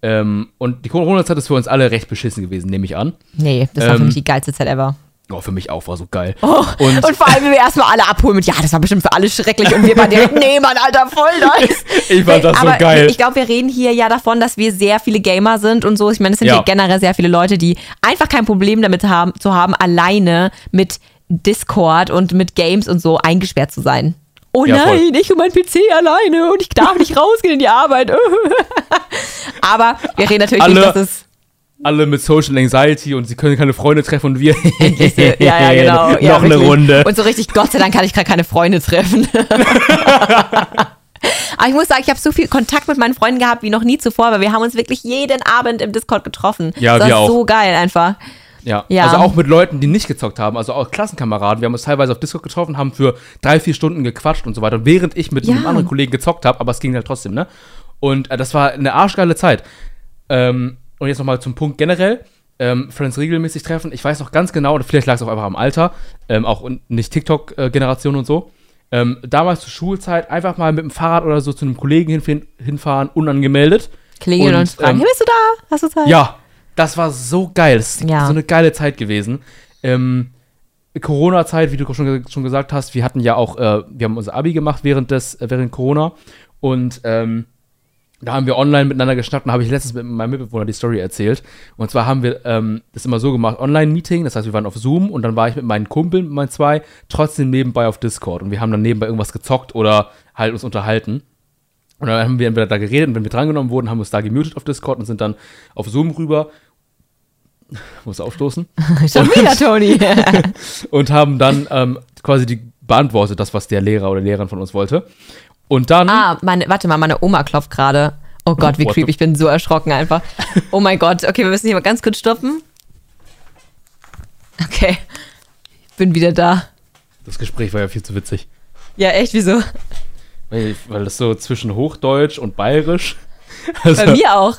B: Ähm, und die Corona-Zeit ist für uns alle recht beschissen gewesen, nehme ich an.
A: Nee, das war für
B: Ähm,
A: mich die geilste Zeit ever.
B: Oh, für mich auch, war so geil.
A: Oh,
B: und,
A: und, vor allem, wie wir erstmal alle abholen mit, ja, das war bestimmt für alle schrecklich. Und wir waren direkt, [LAUGHS] nee, Mann, Alter, voll [LAUGHS] nice.
B: Ich fand das so
A: Aber
B: geil.
A: Ich glaube, wir reden hier ja davon, dass wir sehr viele Gamer sind und so. Ich meine, es sind
B: Ja.
A: ja generell sehr viele Leute, die einfach kein Problem damit haben, zu haben, alleine mit Discord und mit Games und so eingesperrt zu sein. Oh
B: Ja, voll.
A: nein, ich und mein PC alleine und ich darf nicht rausgehen in die Arbeit. [LAUGHS] Aber wir reden natürlich
B: Alle-
A: nicht, dass es
B: alle mit Social Anxiety und sie können keine Freunde treffen und wir. [LAUGHS]
A: ja, ja, [LAUGHS] genau.
B: Noch
A: ja,
B: eine. Runde.
A: Und so richtig, Gott sei Dank kann ich gerade keine Freunde treffen. Aber ich muss sagen, ich habe so viel Kontakt mit meinen Freunden gehabt wie noch nie zuvor, weil wir haben uns wirklich jeden Abend im Discord getroffen.
B: Ja,
A: das
B: wir
A: ist
B: auch.
A: so geil einfach.
B: Ja.
A: Ja.
B: also auch mit Leuten, die nicht gezockt haben, also auch Klassenkameraden. Wir haben uns teilweise auf Discord getroffen, haben für drei, vier Stunden gequatscht und so weiter, während ich mit
A: Ja.
B: einem anderen Kollegen gezockt habe, aber es ging halt trotzdem, ne? Und äh, das war eine arschgeile Zeit. Ähm, und jetzt nochmal zum Punkt generell. Ähm, Friends regelmäßig treffen. Ich weiß noch ganz genau, oder vielleicht lag es auch einfach am Alter, ähm, auch nicht TikTok-Generation und so. Ähm, damals zur Schulzeit einfach mal mit dem Fahrrad oder so zu einem Kollegen hinf hinfahren, unangemeldet.
A: Klingeln und,
B: Und,
A: fragen,
B: ähm,
A: hey, bist du da? Hast du Zeit?
B: Ja, das war so geil. Das ist
A: Ja.
B: so eine geile Zeit gewesen. Ähm, Corona-Zeit, wie du schon, schon gesagt hast, wir hatten ja auch, äh, wir haben unser Abi gemacht während des, äh, während Corona und ähm, da haben wir online miteinander geschnackt und habe ich letztens mit meinem Mitbewohner die Story erzählt. Und zwar haben wir ähm, das immer so gemacht, Online-Meeting, das heißt, wir waren auf Zoom und dann war ich mit meinen Kumpeln, mit meinen zwei, trotzdem nebenbei auf Discord und wir haben dann nebenbei irgendwas gezockt oder halt uns unterhalten. Und dann haben wir entweder da geredet und wenn wir drangenommen wurden, haben wir uns da gemutet auf Discord und sind dann auf Zoom rüber. [LAUGHS] Muss aufstoßen. [LAUGHS]
A: Schon wieder, Toni. [LAUGHS]
B: Und haben dann ähm, quasi die beantwortet, das, was der Lehrer oder Lehrerin von uns wollte. Und dann.
A: ah, meine, warte mal, meine Oma klopft gerade. Oh Gott, wie
B: What
A: creepy, ich bin so erschrocken einfach. Oh mein Gott, okay, wir müssen hier mal ganz kurz stoppen. Okay, ich bin wieder da.
B: Das Gespräch war ja viel zu witzig.
A: Ja, echt, wieso?
B: Weil, weil das so zwischen Hochdeutsch und Bayerisch. Also,
A: Bei mir auch.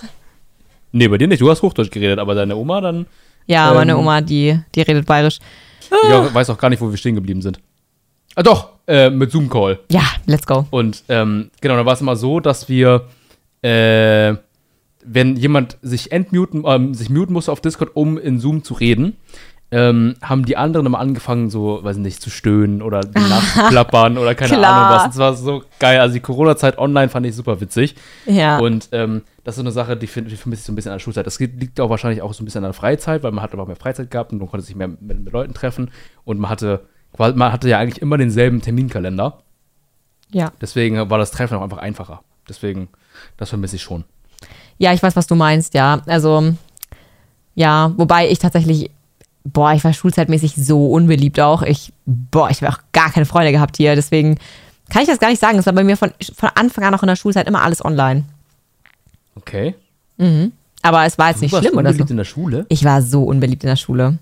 B: Nee, bei dir nicht. Du hast Hochdeutsch geredet, aber deine Oma dann.
A: Ja,
B: Ähm,
A: meine Oma, die, die redet bayerisch.
B: Ich auch, weiß auch gar nicht, wo wir stehen geblieben sind. Ah, doch, äh, mit Zoom-Call.
A: Ja, let's go.
B: Und ähm, genau, da war es immer so, dass wir, äh, wenn jemand sich entmuten, ähm, sich muten musste auf Discord, um in Zoom zu reden, ähm, haben die anderen immer angefangen, so, weiß nicht, zu stöhnen oder die Nase zu klappern oder keine [LAUGHS]
A: Klar.
B: Ahnung was. Das war so geil. Also die Corona-Zeit online fand ich super witzig.
A: Ja.
B: Und ähm, das ist so eine Sache, die finde ich vermisse ich so ein bisschen an der Schulzeit. Das liegt auch wahrscheinlich auch so ein bisschen an der Freizeit, weil man hat aber mehr Freizeit gehabt und man konnte sich mehr mit, mit Leuten treffen und man hatte, man hatte ja eigentlich immer denselben Terminkalender.
A: ja.
B: Deswegen war das Treffen auch einfach einfacher. Deswegen, das vermisse ich schon.
A: Ja, ich weiß, was du meinst, ja. Also, ja, wobei ich tatsächlich, boah, ich war schulzeitmäßig so unbeliebt auch. Ich, boah, ich habe auch gar keine Freude gehabt hier. Deswegen kann ich das gar nicht sagen. Es war bei mir von, von Anfang an auch in der Schulzeit immer alles online.
B: Okay.
A: Aber es war jetzt nicht
B: Du warst
A: schlimm oder so.
B: unbeliebt in der Schule?
A: Ich war so unbeliebt in der Schule.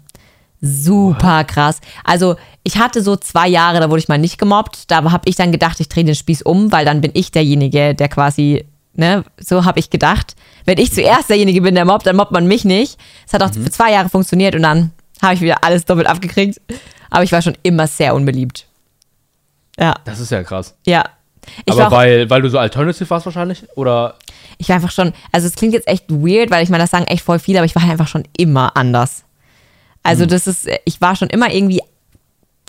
A: Super krass. Also ich hatte so zwei Jahre, da wurde ich mal nicht gemobbt. Da habe ich dann gedacht, ich drehe den Spieß um, weil dann bin ich derjenige, der quasi, ne, so habe ich gedacht. Wenn ich zuerst derjenige bin, der mobbt, dann mobbt man mich nicht. Es hat auch für zwei Jahre funktioniert und dann habe ich wieder alles doppelt abgekriegt. Aber ich war schon immer sehr unbeliebt. Ja,
B: Das ist ja krass.
A: ja. Ich
B: Aber
A: auch
B: weil, weil du so alternative warst wahrscheinlich? Oder?
A: Ich war einfach schon, also es klingt jetzt echt weird, weil ich meine, das sagen echt voll viele, aber ich war halt einfach schon immer anders. Also
B: Hm.
A: das ist, ich war schon immer irgendwie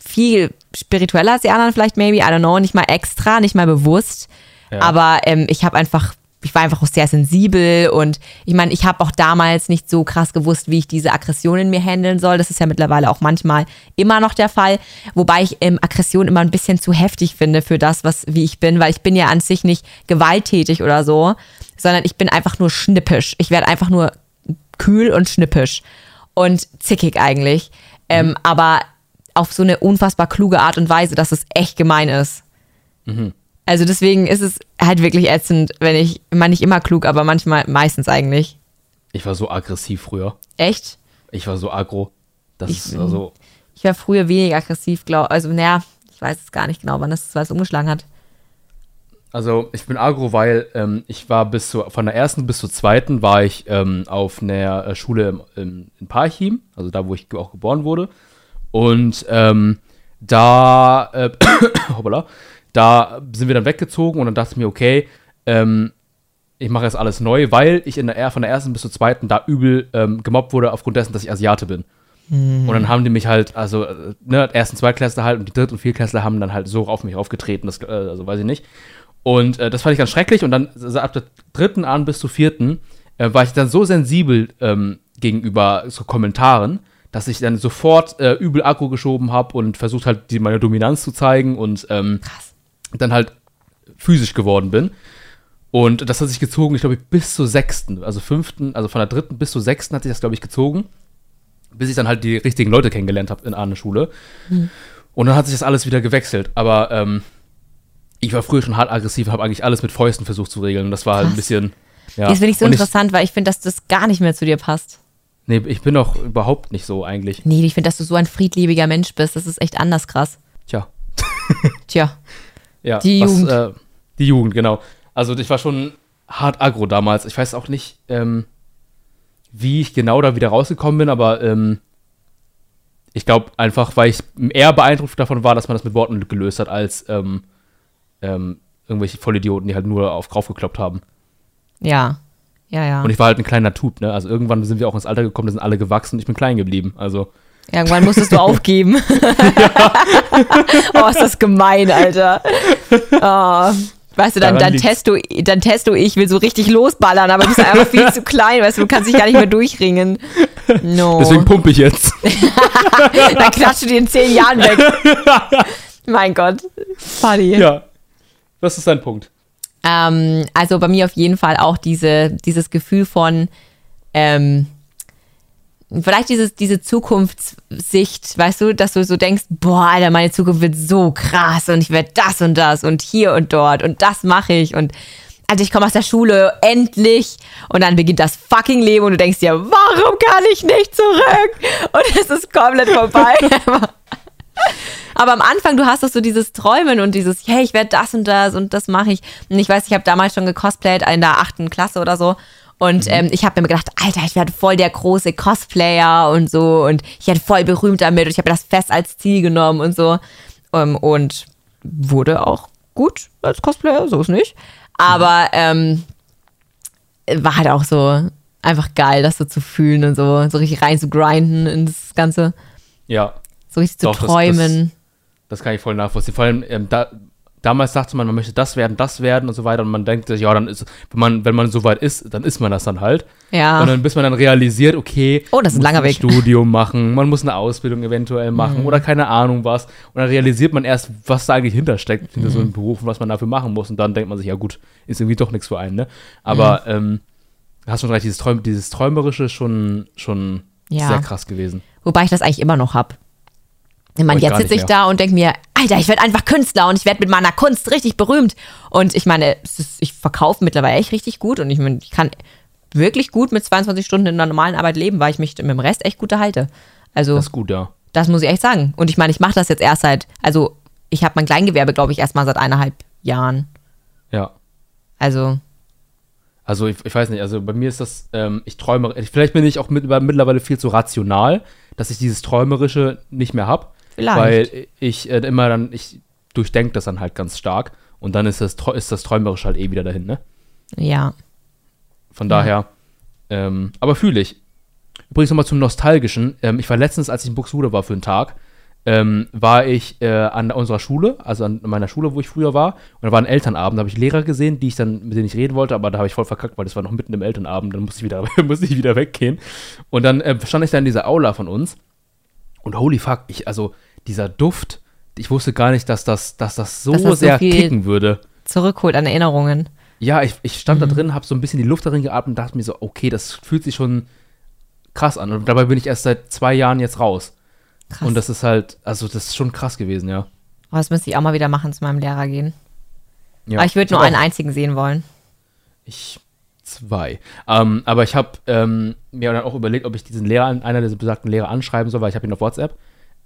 A: viel spiritueller als die anderen vielleicht, maybe, I don't know, nicht mal extra, nicht mal bewusst.
B: Ja.
A: Aber ähm, ich habe einfach, ich war einfach auch sehr sensibel und ich meine, ich habe auch damals nicht so krass gewusst, wie ich diese Aggression in mir handeln soll. Das ist ja mittlerweile auch manchmal immer noch der Fall, wobei ich ähm, Aggression immer ein bisschen zu heftig finde für das, was wie ich bin, weil ich bin ja an sich nicht gewalttätig oder so, sondern ich bin einfach nur schnippisch. Ich werde einfach nur kühl und schnippisch und zickig eigentlich, ähm, aber auf so eine unfassbar kluge Art und Weise, dass es echt gemein ist. Also deswegen ist es halt wirklich ätzend, wenn ich, meine nicht immer klug, aber manchmal, meistens eigentlich.
B: Ich war so aggressiv früher.
A: Echt?
B: Ich war so aggro. Das
A: Ich
B: ist also.
A: Ich war früher weniger aggressiv, glaube Also, naja, ich weiß es gar nicht genau, wann das was umgeschlagen hat.
B: Also ich bin agro, weil ähm, ich war bis zur, von der ersten bis zur zweiten war ich ähm, auf einer äh, Schule im, im, in Parchim, also da, wo ich auch geboren wurde. Und ähm, da, äh, [COUGHS] hoppala, da sind wir dann weggezogen und dann dachte ich mir, okay, ähm, ich mache jetzt alles neu, weil ich in der, er- von der ersten bis zur zweiten da übel ähm, gemobbt wurde aufgrund dessen, dass ich Asiate bin. Und dann haben die mich halt, also, äh, ne, ersten Zweitklässler halt und die Dritt- und Viertklässler haben dann halt so auf mich aufgetreten, das, äh, also weiß ich nicht. Und äh, das fand ich ganz schrecklich und dann so ab der dritten an bis zur vierten äh, war ich dann so sensibel ähm, gegenüber so Kommentaren, dass ich dann sofort äh, übel Akku geschoben habe und versucht halt die, meine Dominanz zu zeigen und ähm,
A: Krass.
B: Dann halt physisch geworden bin. Und das hat sich gezogen, ich glaube, bis zur sechsten, also fünften, also von der dritten bis zur sechsten hat sich das, glaube ich, gezogen, bis ich dann halt die richtigen Leute kennengelernt habe in einer Schule. Und dann hat sich das alles wieder gewechselt. Aber ähm, ich war früher schon hart aggressiv, habe eigentlich alles mit Fäusten versucht zu regeln. Und das war halt ein bisschen. Ja.
A: Das finde ich so
B: Und
A: interessant, weil ich finde, dass das gar nicht mehr zu dir passt.
B: nee, ich bin doch überhaupt nicht so eigentlich.
A: Nee, ich finde, dass du so ein friedliebiger Mensch bist. Das ist echt anders krass.
B: Tja.
A: Tja.
B: Ja,
A: Die Jugend.
B: äh, die Jugend, genau. Also ich war schon hart aggro damals. Ich weiß auch nicht, ähm, wie ich genau da wieder rausgekommen bin, aber ähm, ich glaube einfach, weil ich eher beeindruckt davon war, dass man das mit Worten gelöst hat, als ähm, ähm, irgendwelche Vollidioten, die halt nur auf draufgekloppt haben.
A: Ja. Ja, ja.
B: Und ich war halt ein kleiner Tub, ne? Also irgendwann sind wir auch ins Alter gekommen, da sind alle gewachsen und ich bin klein geblieben. Also
A: Irgendwann musstest du [LAUGHS] aufgeben. [LAUGHS] oh, ist das gemein, Alter. Oh. Weißt du, dann, dann, testo, dann testo ich, will so richtig losballern, aber du bist einfach viel zu klein, weißt du, du kannst dich gar nicht mehr durchringen. No.
B: deswegen pumpe ich jetzt. [LAUGHS]
A: dann klatscht du dir in zehn Jahren weg. mein Gott. Funny.
B: ja. Was ist dein Punkt?
A: Ähm, also bei mir auf jeden Fall auch diese, dieses Gefühl von, ähm, vielleicht dieses, diese Zukunftssicht, weißt du, dass du so denkst, boah, Alter, meine Zukunft wird so krass und ich werde das und das und hier und dort und das mache ich und also ich komme aus der Schule, endlich. Und dann beginnt das fucking Leben und du denkst dir, warum kann ich nicht zurück? Und [LAUGHS] es ist komplett vorbei. [LAUGHS] Aber am Anfang, du hast doch so dieses Träumen und dieses, hey, ich werde das und das und das mache ich. Und ich weiß, ich habe damals schon gecosplayt in der achten Klasse oder so. Und ähm, ich habe mir gedacht, Alter, ich werde voll der große Cosplayer und so. Und ich werde voll berühmt damit. Und ich habe das fest als Ziel genommen und so. Ähm, und wurde auch gut als Cosplayer, so ist nicht. Aber ähm, war halt auch so einfach geil, das so zu fühlen und so, so richtig rein zu grinden in das Ganze.
B: Ja,
A: So richtig zu
B: Doch, das-
A: träumen.
B: Das kann ich voll nachvollziehen. Vor allem, ähm, da, damals sagte man, man möchte das werden, das werden und so weiter. Und man denkt sich, ja, dann ist, wenn man, wenn man so weit ist, dann ist man das dann halt.
A: Ja.
B: Und dann, bis man dann realisiert, okay,
A: Oh, das ist ein
B: man
A: langer
B: muss
A: Weg.
B: Studium machen, [LAUGHS] man muss eine Ausbildung eventuell machen oder keine Ahnung was. Und dann realisiert man erst, was da eigentlich hintersteckt, hinter so einem Beruf und was man dafür machen muss. Und dann denkt man sich, ja gut, ist irgendwie doch nichts für einen, ne? Aber ähm, hast schon recht, dieses, Träum, dieses Träumerische schon, schon
A: Ja.
B: sehr krass gewesen.
A: Wobei ich das eigentlich immer noch hab. Ich meine, jetzt sitze ich da und denke mir, Alter, ich werde einfach Künstler und ich werde mit meiner Kunst richtig berühmt. Und ich meine, ist, ich verkaufe mittlerweile echt richtig gut und ich, meine, ich kann wirklich gut mit 22 Stunden in einer normalen Arbeit leben, weil ich mich mit dem Rest echt gut erhalte. Also,
B: Das
A: das,
B: ist gut, ja.
A: muss ich echt sagen. Und ich meine, ich mache das jetzt erst seit, also ich habe mein Kleingewerbe, glaube ich, erst mal seit eineinhalb Jahren.
B: Ja.
A: Also,
B: Also ich, ich weiß nicht, also bei mir ist das, ähm, ich träume, vielleicht bin ich auch mit, mittlerweile viel zu rational, dass ich dieses Träumerische nicht mehr habe.
A: Vielleicht.
B: Weil ich äh, immer dann, ich durchdenke das dann halt ganz stark und dann ist das, ist das Träumerische halt eh wieder dahin, ne?
A: ja.
B: Von daher, ähm, aber fühle ich. Übrigens nochmal zum Nostalgischen. Ähm, ich war letztens, als ich in Buxtehude war für einen Tag, ähm, war ich äh, an unserer Schule, also an meiner Schule, wo ich früher war. Und da war ein Elternabend, da habe ich Lehrer gesehen, die ich dann, mit denen ich reden wollte, aber da habe ich voll verkackt, weil das war noch mitten im Elternabend, dann musste ich wieder, [LAUGHS] musste ich wieder weggehen. Und dann äh, stand ich da in dieser Aula von uns und holy fuck, ich, also dieser Duft, ich wusste gar nicht, dass das, dass das so
A: Dass das so
B: sehr
A: viel-
B: kicken würde.
A: Zurückholt an Erinnerungen.
B: Ja, ich, ich stand da drin, habe so ein bisschen die Luft darin geatmet und dachte mir so, okay, das fühlt sich schon krass an. Und dabei bin ich erst seit zwei Jahren jetzt raus.
A: Krass.
B: Und das ist halt, also das ist schon krass gewesen, ja.
A: Oh, das müsste ich auch mal wieder machen, zu meinem Lehrer gehen.
B: ja
A: Aber ich würde nur einen einzigen sehen wollen.
B: Ich zwei. Ähm, aber ich habe ähm, mir dann auch überlegt, ob ich diesen Lehrer, einer dieser besagten Lehrer anschreiben soll, weil ich habe ihn auf WhatsApp,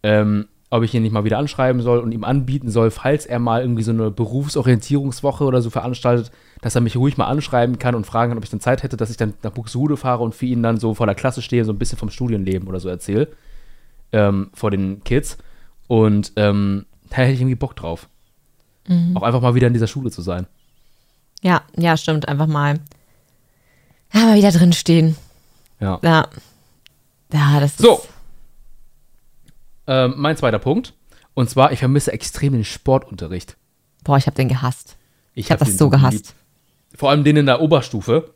B: ähm, ob ich ihn nicht mal wieder anschreiben soll und ihm anbieten soll, falls er mal irgendwie so eine Berufsorientierungswoche oder so veranstaltet, dass er mich ruhig mal anschreiben kann und fragen kann, ob ich dann Zeit hätte, dass ich dann nach Buxtehude fahre und für ihn dann so vor der Klasse stehe, so ein bisschen vom Studienleben oder so erzähle, ähm, vor den Kids. Und ähm, da hätte ich irgendwie Bock drauf. Auch einfach mal wieder in dieser Schule zu sein.
A: Ja, ja, stimmt. Einfach mal, ja, mal wieder drin stehen.
B: Ja.
A: Ja. Ja, das ist.
B: So. Ähm, mein zweiter Punkt. Und zwar, ich vermisse extrem den Sportunterricht.
A: Boah, ich habe den gehasst. Ich habe
B: hab
A: das so gehasst.
B: Vor allem den in der Oberstufe.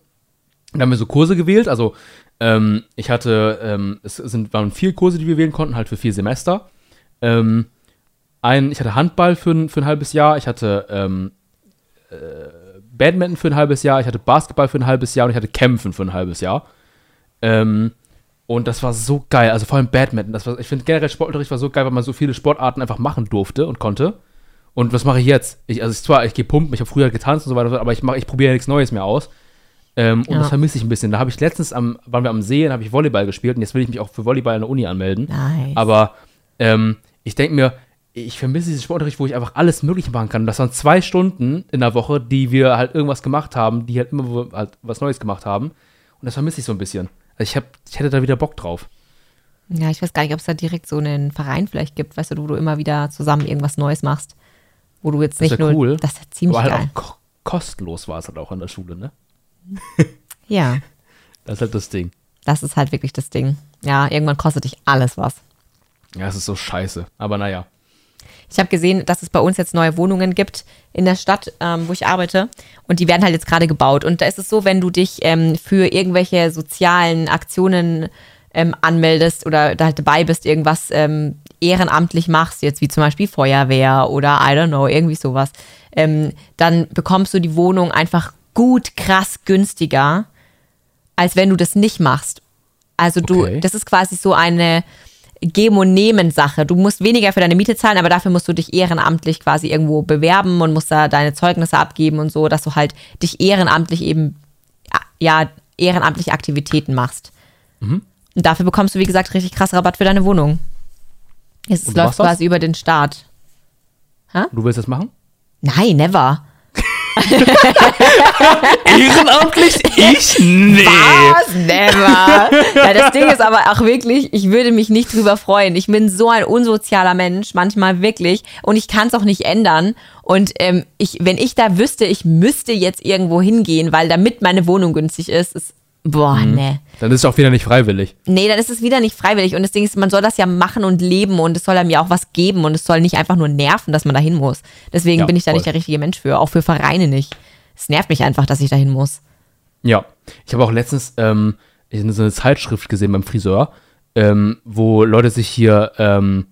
B: Da haben wir so Kurse gewählt. Also, ähm, ich hatte, ähm, es sind, waren vier Kurse, die wir wählen konnten, halt für vier Semester. Ähm, ein, ich hatte Handball für ein, für ein halbes Jahr, ich hatte ähm, äh, Badminton für ein halbes Jahr, ich hatte Basketball für ein halbes Jahr und ich hatte Kämpfen für ein halbes Jahr. Ähm, und das war so geil, also vor allem Badminton. Das war, ich finde generell Sportunterricht war so geil, weil man so viele Sportarten einfach machen durfte und konnte. Und was mache ich jetzt? Ich, also ich, zwar, ich gehe pumpen, ich habe früher getanzt und so weiter, aber ich, mach- ich probiere nichts Neues mehr aus. Ähm, und
A: Ja.
B: das vermisse ich ein bisschen. Da habe ich letztens, am, waren wir am See, dann habe ich Volleyball gespielt und jetzt will ich mich auch für Volleyball an der Uni anmelden.
A: Nice.
B: Aber ähm, ich denke mir, ich vermisse diesen Sportunterricht, wo ich einfach alles Mögliche machen kann. Und das waren zwei Stunden in der Woche, die wir halt irgendwas gemacht haben, die halt immer halt was Neues gemacht haben. Und das vermisse ich so ein bisschen. Also ich, hab, ich hätte da wieder Bock drauf.
A: Ja, ich weiß gar nicht, ob es da direkt so einen Verein vielleicht gibt, weißt du, wo du immer wieder zusammen irgendwas Neues machst. Wo du jetzt
B: Das
A: nicht nur.
B: cool.
A: Das ist ja ziemlich
B: Aber halt
A: geil.
B: auch ko kostenlos war es halt auch an der Schule, ne? [LAUGHS]
A: Ja,
B: Das ist halt das Ding.
A: das ist halt wirklich das Ding. Ja, irgendwann kostet dich alles was.
B: Ja, es ist so scheiße. Aber naja.
A: Ich habe gesehen, dass es bei uns jetzt neue Wohnungen gibt in der Stadt, ähm, wo ich arbeite. Und die werden halt jetzt gerade gebaut. Und da ist es so, wenn du dich ähm, für irgendwelche sozialen Aktionen ähm, anmeldest oder da halt dabei bist, irgendwas ähm, ehrenamtlich machst, jetzt wie zum Beispiel Feuerwehr oder I don't know, irgendwie sowas, ähm, dann bekommst du die Wohnung einfach gut, krass günstiger, als wenn du das nicht machst. Also du,
B: Okay.
A: das ist quasi so eine Geben- und Nehmen-Sache. Du musst weniger für deine Miete zahlen, aber dafür musst du dich ehrenamtlich quasi irgendwo bewerben und musst da deine Zeugnisse abgeben und so, dass du halt dich ehrenamtlich eben, ja, ehrenamtliche Aktivitäten machst.
B: Mhm.
A: Und dafür bekommst du, wie gesagt, richtig krass Rabatt für deine Wohnung. Es läuft
B: machst das?
A: quasi über den Staat.
B: Du willst das machen?
A: Nein, never. [LAUGHS]
B: Ehrenamtlich? Ich? Nee.
A: Was? Never. ja, das Ding ist aber auch wirklich, ich würde mich nicht drüber freuen. Ich bin so ein unsozialer Mensch, manchmal wirklich. Und ich kann es auch nicht ändern. Und ähm, ich, wenn ich da wüsste, ich müsste jetzt irgendwo hingehen, weil damit meine Wohnung günstig ist, ist Boah, nee.
B: Dann ist es auch wieder nicht freiwillig.
A: Nee, dann ist es wieder nicht freiwillig. Und das Ding ist, man soll das ja machen und leben und es soll einem ja auch was geben und es soll nicht einfach nur nerven, dass man da hin muss. Deswegen
B: Ja,
A: bin ich da
B: voll.
A: nicht der richtige Mensch für. Auch für Vereine nicht. Es nervt mich einfach, dass ich da hin muss.
B: Ja. Ich habe auch letztens ähm, so eine Zeitschrift gesehen beim Friseur, ähm, wo Leute sich hier ähm,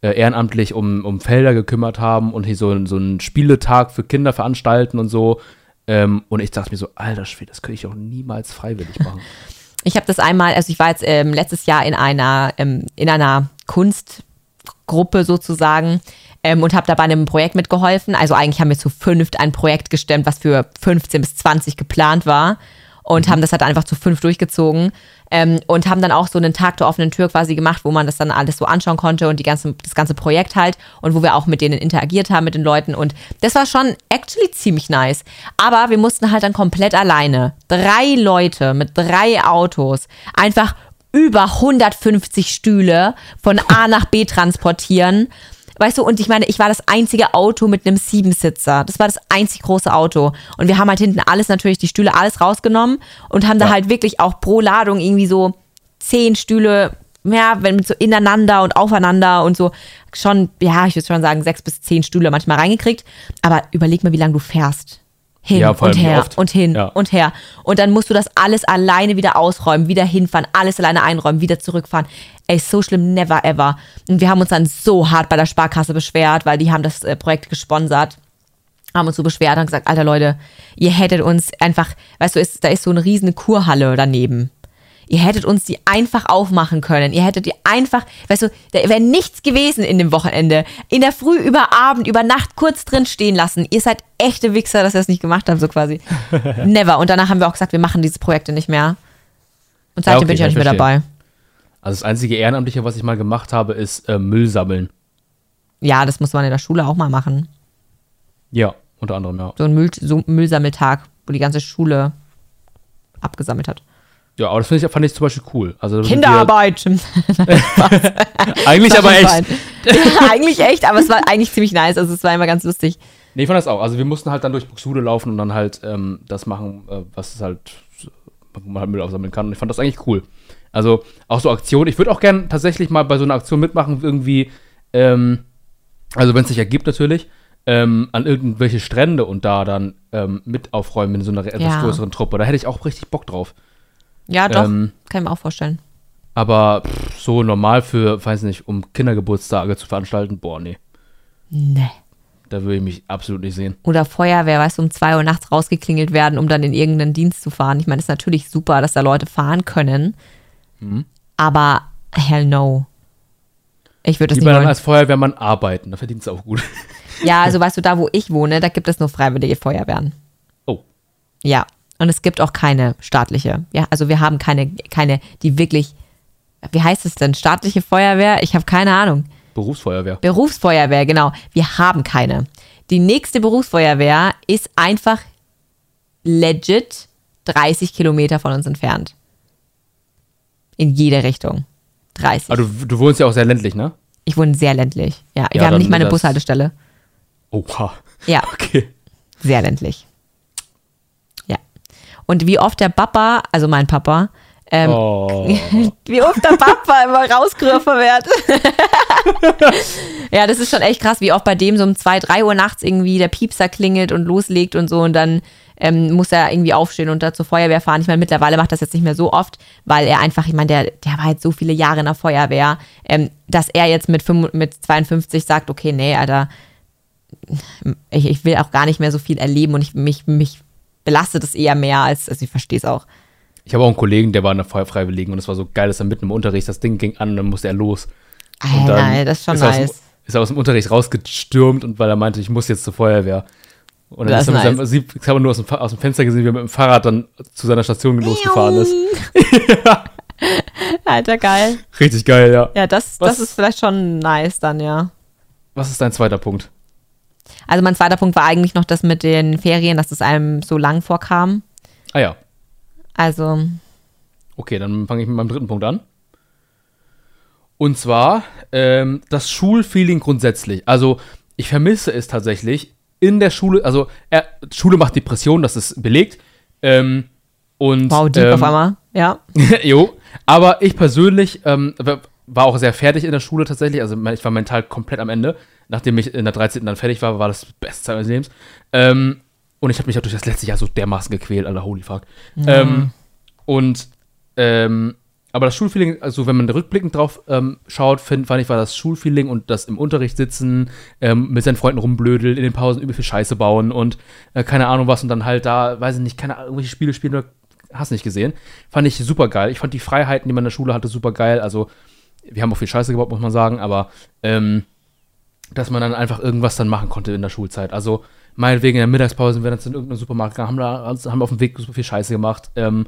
B: äh, ehrenamtlich um, um Felder gekümmert haben und hier so, so einen Spieletag für Kinder veranstalten und so. Ähm, und ich dachte mir so, alter Schwede, das könnte ich auch niemals freiwillig machen. [LAUGHS]
A: Ich habe das einmal, also ich war jetzt ähm, letztes Jahr in einer, ähm, in einer Kunstgruppe sozusagen ähm, und habe da bei einem Projekt mitgeholfen. Also eigentlich haben wir zu fünft ein Projekt gestemmt, was für 15 bis 20 geplant war und haben das halt einfach zu fünf durchgezogen ähm, und haben dann auch so einen Tag der offenen Tür quasi gemacht, wo man das dann alles so anschauen konnte und die ganze, das ganze Projekt halt und wo wir auch mit denen interagiert haben, mit den Leuten und das war schon actually ziemlich nice. Aber wir mussten halt dann komplett alleine, drei Leute mit drei Autos, einfach über 150 Stühle von A nach B transportieren. Weißt du, und ich meine, ich war das einzige Auto mit einem Siebensitzer. Das war das einzig große Auto. Und wir haben halt hinten alles natürlich, die Stühle alles rausgenommen und haben da
B: Ja.
A: halt wirklich auch pro Ladung irgendwie so zehn Stühle, ja, wenn so ineinander und aufeinander und so schon, ja, ich würde schon sagen, sechs bis zehn Stühle manchmal reingekriegt. Aber überleg mal, wie lange du fährst. Hin
B: Ja,
A: und her
B: oft.
A: und hin
B: Ja.
A: und her. Und dann musst du das alles alleine wieder ausräumen, wieder hinfahren, alles alleine einräumen, wieder zurückfahren. Ey, so schlimm, never ever. Und wir haben uns dann so hart bei der Sparkasse beschwert, weil die haben das äh, Projekt gesponsert. Haben uns so beschwert und gesagt, alter Leute, ihr hättet uns einfach, weißt du, ist, da ist so eine riesen Kurhalle daneben. Ihr hättet uns die einfach aufmachen können. Ihr hättet die einfach, weißt du, da wäre nichts gewesen in dem Wochenende. In der Früh, über Abend, über Nacht kurz drin stehen lassen. Ihr seid echte Wichser, dass ihr das nicht gemacht habt, so quasi. [LAUGHS] Never. Und danach haben wir auch gesagt, wir machen diese Projekte nicht mehr. Und seitdem
B: okay,
A: bin ich auch nicht mehr dabei.
B: Also das einzige Ehrenamtliche, was ich mal gemacht habe, ist äh, Müll sammeln.
A: Ja, das muss man in der Schule auch mal machen.
B: Ja, unter anderem, ja.
A: So ein Müll, so ein Müllsammeltag, wo die ganze Schule abgesammelt hat.
B: Ja, aber das ich, fand ich zum Beispiel cool. Also,
A: Kinderarbeit. [LAUGHS] [LAUGHS]
B: Eigentlich aber echt.
A: Ja, [LAUGHS] eigentlich echt, aber es war eigentlich ziemlich nice. Also es war immer ganz lustig.
B: Nee, ich fand das auch. Also wir mussten halt dann durch Buxtehude laufen und dann halt ähm, das machen, äh, was es halt, wo man halt Müll aufsammeln kann. Und ich fand das eigentlich cool. Also auch so Aktionen. Ich würde auch gern tatsächlich mal bei so einer Aktion mitmachen, irgendwie, ähm, also wenn es sich ergibt natürlich, ähm, an irgendwelche Strände und da dann ähm, mit aufräumen in so einer etwas
A: Ja.
B: größeren Truppe. Da hätte ich auch richtig Bock drauf.
A: Ja, doch.
B: Ähm,
A: kann ich mir auch vorstellen.
B: aber pff, so normal für, weiß nicht, um Kindergeburtstage zu veranstalten, boah, nee.
A: Nee.
B: Da würde ich mich absolut nicht sehen.
A: Oder Feuerwehr, weißt du, um zwei Uhr nachts rausgeklingelt werden, um dann in irgendeinen Dienst zu fahren. Ich meine, es ist natürlich super, dass da Leute fahren können.
B: Mhm.
A: Aber hell no. Ich würde das
B: Lieber
A: nicht
B: dann
A: wollen.
B: als Feuerwehrmann arbeiten, da verdient es auch gut.
A: Ja, also weißt du, da wo ich wohne, da gibt es nur freiwillige Feuerwehren.
B: Oh.
A: Ja. Und es gibt auch keine staatliche. Ja, also wir haben keine, keine, die wirklich, wie heißt es denn? Staatliche Feuerwehr? Ich habe keine Ahnung.
B: Berufsfeuerwehr.
A: Berufsfeuerwehr, genau. Wir haben keine. Die nächste Berufsfeuerwehr ist einfach legit 30 Kilometer von uns entfernt. In jede Richtung. 30.
B: Aber du, du wohnst ja auch sehr ländlich, ne?
A: ich wohne sehr ländlich. Ja,
B: Ja,
A: wir haben nicht mal eine
B: das-
A: Bushaltestelle.
B: Oha.
A: Ja,
B: Okay.
A: sehr ländlich. Und wie oft der Papa, also mein Papa, ähm,
B: Oh. [LAUGHS]
A: wie oft der Papa immer rausgerufen wird. [LAUGHS] ja, das ist schon echt krass, wie oft bei dem so um 2, 3 Uhr nachts irgendwie der Piepser klingelt und loslegt und so und dann ähm, muss er irgendwie aufstehen und da zur Feuerwehr fahren. Ich meine, mittlerweile macht das jetzt nicht mehr so oft, weil er einfach, ich meine, der, der war jetzt so viele Jahre in der Feuerwehr, ähm, dass er jetzt mit, 5, mit 52 sagt, okay, nee, Alter, ich, ich will auch gar nicht mehr so viel erleben und ich, mich, mich belastet es eher mehr, als, also ich verstehe es auch.
B: Ich habe auch einen Kollegen, der war in der Feuer Freiwilligen und es war so geil, dass er mitten im Unterricht, das Ding ging an und dann musste er los. Und
A: Alter,
B: dann
A: das ist schon
B: er aus dem-
A: nice.
B: ist er aus dem Unterricht rausgestürmt und weil er meinte, ich muss jetzt zur Feuerwehr. Und dann
A: Das
B: ist er mit
A: ist
B: seinem, ich habe nur aus dem, aus dem Fenster gesehen, wie er mit dem Fahrrad dann zu seiner Station losgefahren ist. [LAUGHS]
A: Alter, geil.
B: Richtig geil, ja.
A: Ja, das,
B: Was-
A: das ist vielleicht schon nice dann, ja.
B: Was ist dein zweiter Punkt?
A: Also mein zweiter Punkt war eigentlich noch das mit den Ferien, dass es einem so lang vorkam.
B: Ah ja.
A: Also,
B: Okay, dann fange ich mit meinem dritten Punkt an. Und zwar ähm, das Schulfeeling grundsätzlich. Also ich vermisse es tatsächlich in der Schule. Also äh, Schule macht Depressionen, das ist belegt. Ähm, Und,
A: Wow, deep
B: ähm,
A: auf einmal. Ja. [LAUGHS]
B: jo, aber ich persönlich ähm, war auch sehr fertig in der Schule tatsächlich. Also ich war mental komplett am Ende. Nachdem ich in der 13. dann fertig war, war das die beste Zeit meines Lebens. Ähm, und ich habe mich auch durch das letzte Jahr so dermaßen gequält, Alter, holy fuck. Ähm, und, ähm, aber das Schulfeeling, also wenn man rückblickend drauf ähm, schaut, find, fand ich, war das Schulfeeling und das im Unterricht sitzen, ähm, mit seinen Freunden rumblödeln, in den Pausen übel viel Scheiße bauen und äh, keine Ahnung was und dann halt da, weiß ich nicht, keine Ahnung, irgendwelche Spiele spielen oder hast nicht gesehen. Fand ich super geil. Ich fand die Freiheiten, die man in der Schule hatte, super geil. Also, wir haben auch viel Scheiße gebaut, muss man sagen, aber ähm, dass man dann einfach irgendwas dann machen konnte in der Schulzeit. Also, meinetwegen in der Mittagspause, wenn wir dann in irgendeinen Supermarkt gegangen, haben, da, also haben auf dem Weg super viel Scheiße gemacht. Ähm,